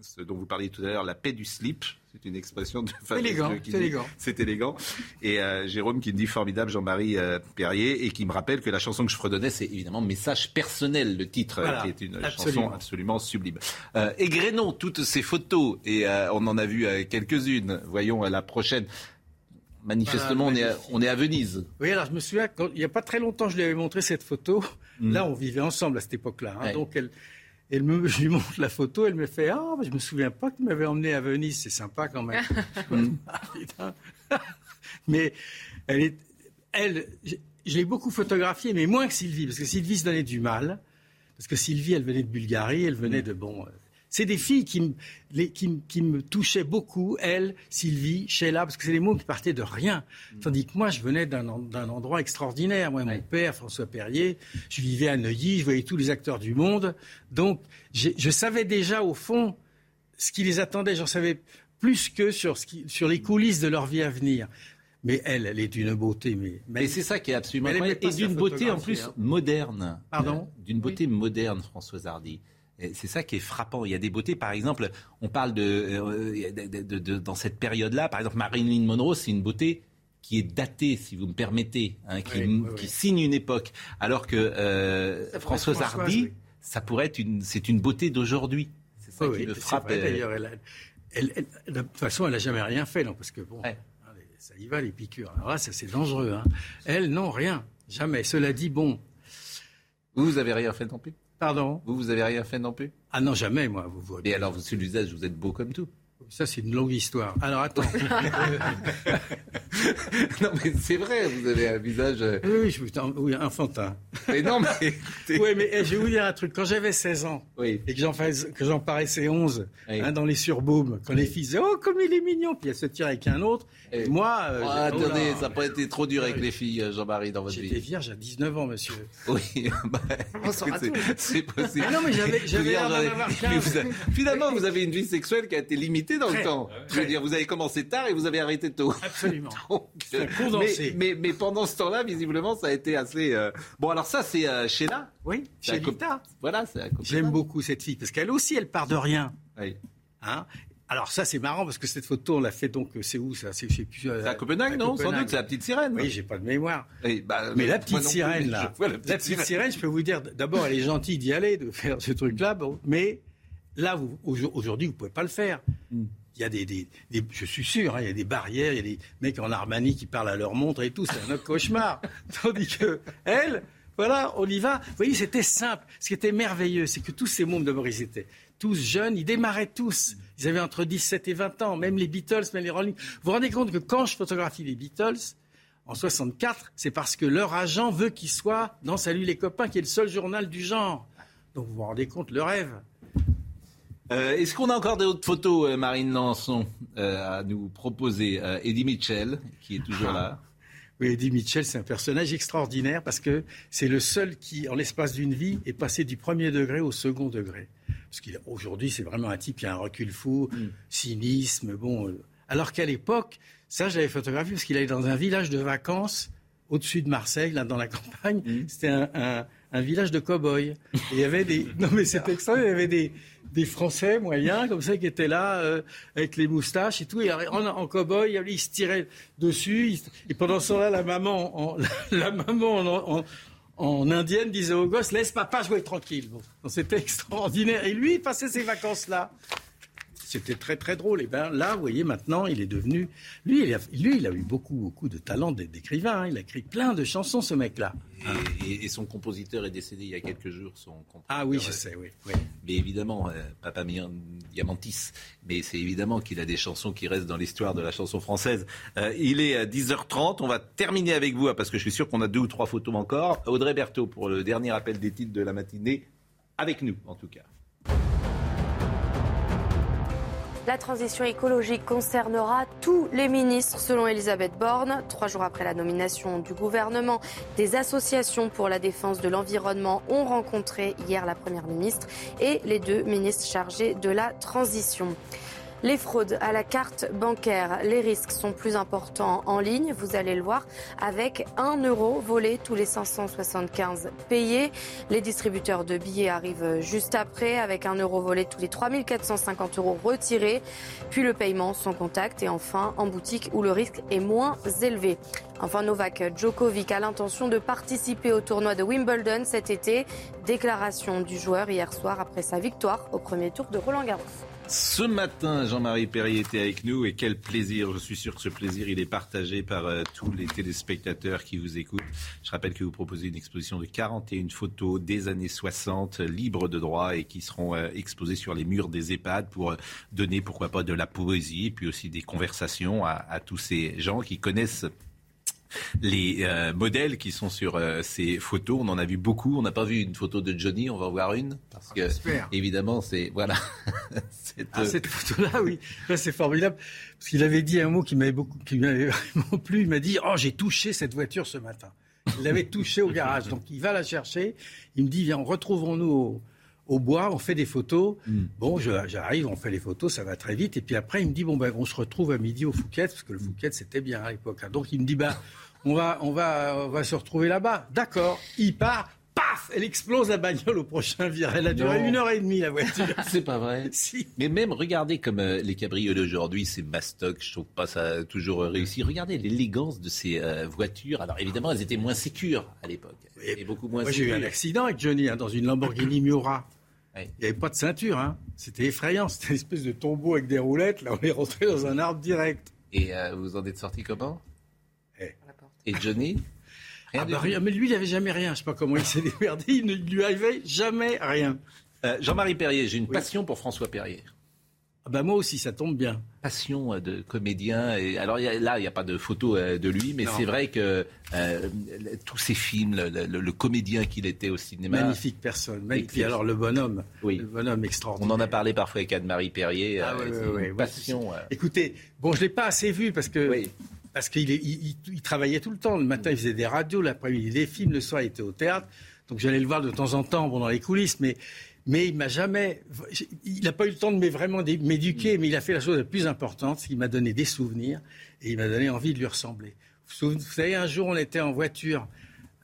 ce dont vous parliez tout à l'heure la paix du slip. C'est une expression de élégant, c'est élégant. C'est élégant. Et euh, Jérôme qui me dit formidable, Jean-Marie euh, Perrier, et qui me rappelle que la chanson que je fredonnais, c'est évidemment Message personnel, le titre, qui est une chanson absolument sublime. Euh, égrénons toutes ces photos, et on en a vu quelques-unes. Voyons la prochaine. Manifestement, on, est à, on est à Venise. Oui, alors je me souviens, il n'y a pas très longtemps, je lui avais montré cette photo. Mm. Là, on vivait ensemble à cette époque-là. Hein. Donc, elle, elle me, je lui montre la photo, elle me fait Ah, je me souviens pas que tu m'avais emmené à Venise, c'est sympa quand même. [laughs] [laughs] mais elle est, elle, je l'ai beaucoup photographiée, mais moins que Sylvie, parce que Sylvie se donnait du mal. Parce que Sylvie, elle venait de Bulgarie, elle venait de bon, c'est des filles qui, me touchaient beaucoup, elle, Sylvie, Sheila, parce que c'est des mots qui partaient de rien. Mm. Tandis que moi, je venais d'un endroit extraordinaire. Moi, mon père, François Perrier, je vivais à Neuilly, je voyais tous les acteurs du monde. Donc, je savais déjà, au fond, ce qui les attendait. J'en savais plus que sur, les coulisses de leur vie à venir. Mais elle, elle est d'une beauté. Mais, mais c'est ça qui est absolument incroyable. Et d'une beauté en plus hein. moderne. Pardon? D'une beauté moderne, Françoise Hardy. C'est ça qui est frappant. Il y a des beautés, par exemple, on parle de, euh, dans cette période-là, par exemple, Marilyn Monroe, c'est une beauté qui est datée, si vous me permettez, hein, qui, signe une époque, alors que euh, Françoise Hardy, ça pourrait être une, c'est une beauté d'aujourd'hui. C'est ça qui me frappe. Euh. D'ailleurs, de toute façon, elle n'a jamais rien fait, non, parce que bon, ça y va les piqûres. Alors là, ça c'est dangereux. Hein. Elle, non, rien, jamais. Cela dit, bon. Vous, vous avez rien fait non plus? Pardon? Vous, vous avez rien fait non plus? Ah non, jamais, moi. Vous, vous... Et alors, sur l'usage, vous êtes beau comme tout. Ça, c'est une longue histoire. Alors, attends. [laughs] non, mais c'est vrai, vous avez un visage. Euh, oui, je, oui enfantin. Mais non, mais. [laughs] oui, mais eh, je vais vous dire un truc. Quand j'avais 16 ans et que j'en, que j'en paraissais 11 hein, dans les surbooms, quand les filles disaient Oh, comme il est mignon, puis elles se tirent avec un autre. moi. Euh, oh, attendez, ça n'a pas été trop dur avec les filles, euh, Jean-Marie, dans votre vie. J'étais vierge à 19 ans, monsieur. Oui, [laughs] bah, c'est possible. Ah non, mais j'avais. j'avais Finalement, vous avez une vie sexuelle qui a été limitée dans le temps. Je veux dire, vous avez commencé tard et vous avez arrêté tôt. Absolument. [laughs] mais, mais, mais, pendant ce temps-là, visiblement, ça a été assez. Euh, bon, alors ça, c'est euh, Sheila. Oui, Sheila. Voilà, c'est J'aime beaucoup cette fille parce qu'elle aussi, elle part de rien. Oui. Hein? Alors ça c'est marrant parce que cette photo on l'a fait donc c'est où ça? C'est à Copenhague non? Sans doute c'est la petite sirène. Oui j'ai pas de mémoire. Bah, mais la petite sirène là, la petite, sirène. je peux vous dire d'abord elle est gentille d'y aller de faire ce truc là, mais là aujourd'hui vous pouvez pas le faire. Hmm il y a des, je suis sûr, hein, il y a des barrières, il y a des mecs en Armani qui parlent à leur montre et tout, c'est un autre cauchemar. [laughs] Tandis que elle, voilà, on y va. Vous voyez, c'était simple. Ce qui était merveilleux, c'est que tous ces membres de Maurice étaient tous jeunes, ils démarraient tous. Ils avaient entre 17 et 20 ans, même les Beatles, même les Rolling. Vous vous rendez compte que quand je photographie les Beatles, en 64, c'est parce que leur agent veut qu'ils soient dans Salut les copains, qui est le seul journal du genre. Donc vous vous rendez compte, le rêve. Euh, est-ce qu'on a encore d'autres photos, euh, Marine Lançon, euh, à nous proposer Eddie Mitchell, qui est toujours là? Oui, Eddie Mitchell, c'est un personnage extraordinaire parce que c'est le seul qui, en l'espace d'une vie, est passé du premier degré au second degré. Parce qu'aujourd'hui, c'est vraiment un type qui a un recul fou, mm. cynisme, bon. alors qu'à l'époque, ça, j'avais photographié parce qu'il allait dans un village de vacances au-dessus de Marseille, là, dans la campagne. Mm. C'était un, un, village de cow-boys. il y avait des. Non, mais c'était extraordinaire. Il y avait des, des Français moyens comme ça qui étaient là euh, avec les moustaches et tout. En, cow-boy, ils se tiraient dessus. et pendant ce temps-là, la maman, en, [laughs] la, maman en, indienne disait au gosse laisse papa jouer tranquille. C'était extraordinaire. Et lui, il passait ses vacances là. C'était très très drôle. Et bien là, vous voyez, maintenant, il est devenu. Lui, il a, lui, il a eu beaucoup beaucoup de talent d'écrivain. Hein. Il a écrit plein de chansons, ce mec-là. Et, son compositeur est décédé il y a quelques jours. Son ah oui, je sais, oui. Mais évidemment, euh, Papa Diamantis. Mais c'est évidemment qu'il a des chansons qui restent dans l'histoire de la chanson française. Euh, il est à 10h30. On va terminer avec vous, hein, parce que je suis sûr qu'on a deux ou trois photos encore. Audrey Berthaud pour le dernier appel des titres de la matinée. Avec nous, en tout cas. La transition écologique concernera tous les ministres, selon Elisabeth Borne. Trois jours après la nomination du gouvernement, des associations pour la défense de l'environnement ont rencontré hier la Première ministre et les deux ministres chargés de la transition. Les fraudes à la carte bancaire, les risques sont plus importants en ligne, vous allez le voir, avec 1 euro volé tous les 575 payés. Les distributeurs de billets arrivent juste après, avec 1 euro volé tous les 3450 euros retirés, puis le paiement sans contact et enfin en boutique où le risque est moins élevé. Enfin, Novak Djokovic a l'intention de participer au tournoi de Wimbledon cet été. Déclaration du joueur hier soir après sa victoire au premier tour de Roland Garros. Ce matin, Jean-Marie Perrier était avec nous et quel plaisir. Je suis sûr que ce plaisir, il est partagé par euh, tous les téléspectateurs qui vous écoutent. Je rappelle que vous proposez une exposition de 41 photos des années 60, libres de droit et qui seront euh, exposées sur les murs des EHPAD pour euh, donner, pourquoi pas, de la poésie, puis aussi des conversations à, à tous ces gens qui connaissent les euh, modèles qui sont sur euh, ces photos. On en a vu beaucoup. On n'a pas vu une photo de Johnny. On va en voir une parce que évidemment c'est voilà. [laughs] cette, ah, cette photo-là, oui, c'est formidable parce qu'il avait dit un mot qui m'avait beaucoup, qui m'avait vraiment [laughs] plu. Il m'a dit "Oh, j'ai touché cette voiture ce matin." Il l'avait touchée au garage, donc il va la chercher. Il me dit "Viens, retrouvons-nous au, bois, on fait des photos. Mm. Bon, j'arrive, on fait les photos, ça va très vite. Et puis après, il me dit, bon, ben, on se retrouve à midi au Fouquet, parce que le Fouquet, c'était bien à l'époque. Hein. Donc il me dit, ben, on va, on va, on va se retrouver là-bas. D'accord. Il part. Paf Elle explose la bagnole au prochain virage. Elle a duré une heure et demie, la voiture. [laughs] c'est pas vrai. [laughs] si. Mais même, regardez comme euh, les cabriolets d'aujourd'hui, c'est mastoc, je trouve pas ça toujours réussi. Regardez l'élégance de ces euh, voitures. Alors évidemment, elles étaient moins sécures à l'époque. Et beaucoup moins Moi, j'ai eu un accident avec Johnny hein, dans une Lamborghini Miura. Il n'y avait pas de ceinture, hein. C'était effrayant. [laughs] C'était une espèce de tombeau avec des roulettes. Là, on est rentré dans un arbre direct. Et euh, vous en êtes sorti comment? Eh. Et Johnny? [laughs] Ah bah rien, Mais lui, il n'avait jamais rien. Je ne sais pas comment il s'est [laughs] démerdé. Il ne lui arrivait jamais rien. Euh, Jean-Marie Perrier, j'ai une passion pour François Perrier. Ah bah moi aussi, ça tombe bien. Passion euh, de comédien. Et alors là, il n'y a pas de photo euh, de lui, mais c'est vrai que euh, tous ces films, le, comédien qu'il était au cinéma. Magnifique personne. Magnifique. Alors le bonhomme, oui. le bonhomme extraordinaire. On en a parlé parfois avec Anne-Marie Perrier. Ah, passion. Écoutez, bon, je l'ai pas assez vu parce que. Parce qu'il il, il, travaillait tout le temps. Le matin, il faisait des radios, l'après-midi des films, le soir, il était au théâtre. Donc j'allais le voir de temps en temps bon, dans les coulisses. Mais mais il m'a jamais, il n'a pas eu le temps de vraiment m'éduquer, mais il a fait la chose la plus importante, c'est qu'il m'a donné des souvenirs et il m'a donné envie de lui ressembler. Vous, savez, un jour, on était en voiture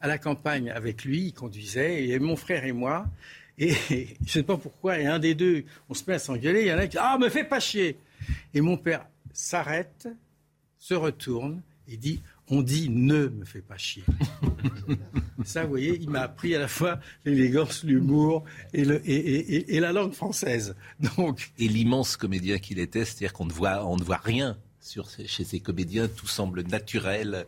à la campagne avec lui, il conduisait, et mon frère et moi, et [laughs] je ne sais pas pourquoi, et un des deux, on se met à s'engueuler, il y en a qui dit Ah, me fais pas chier Et mon père s'arrête, se retourne et dit on dit ne me fais pas chier. [laughs] Ça, vous voyez, il m'a appris à la fois l'élégance, l'humour et, la langue française. Donc... Et l'immense comédien qu'il était, c'est-à-dire qu'on ne voit, on ne voit rien chez ces comédiens, tout semble naturel,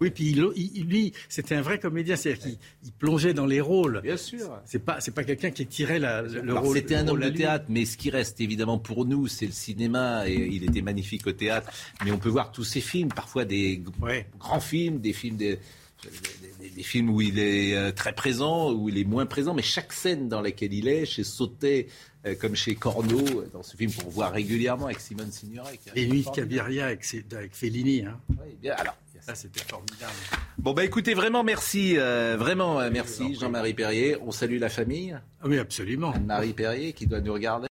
oui, puis lui, c'était un vrai comédien, c'est-à-dire qu'il plongeait dans les rôles. Bien sûr. C'est pas, c'est pas quelqu'un qui tirait la, le rôle. C'était un homme de théâtre, mais ce qui reste évidemment pour nous, c'est le cinéma, et il était magnifique au théâtre. Mais on peut voir tous ces films, parfois des grands films, des films des, films où il est euh, très présent, où il est moins présent, mais chaque scène dans laquelle il est, chez Sautet, euh, comme chez Corneau, dans ce film qu'on voit régulièrement avec Simone Signoret. Et Nuit de Cabiria avec, avec Fellini. Hein. Oui, bien. Alors, c'était formidable. Bon, bah écoutez, vraiment merci, euh, vraiment euh, merci Jean-Marie Perrier. On salue la famille. Ah oui, absolument. Marie Perrier qui doit nous regarder.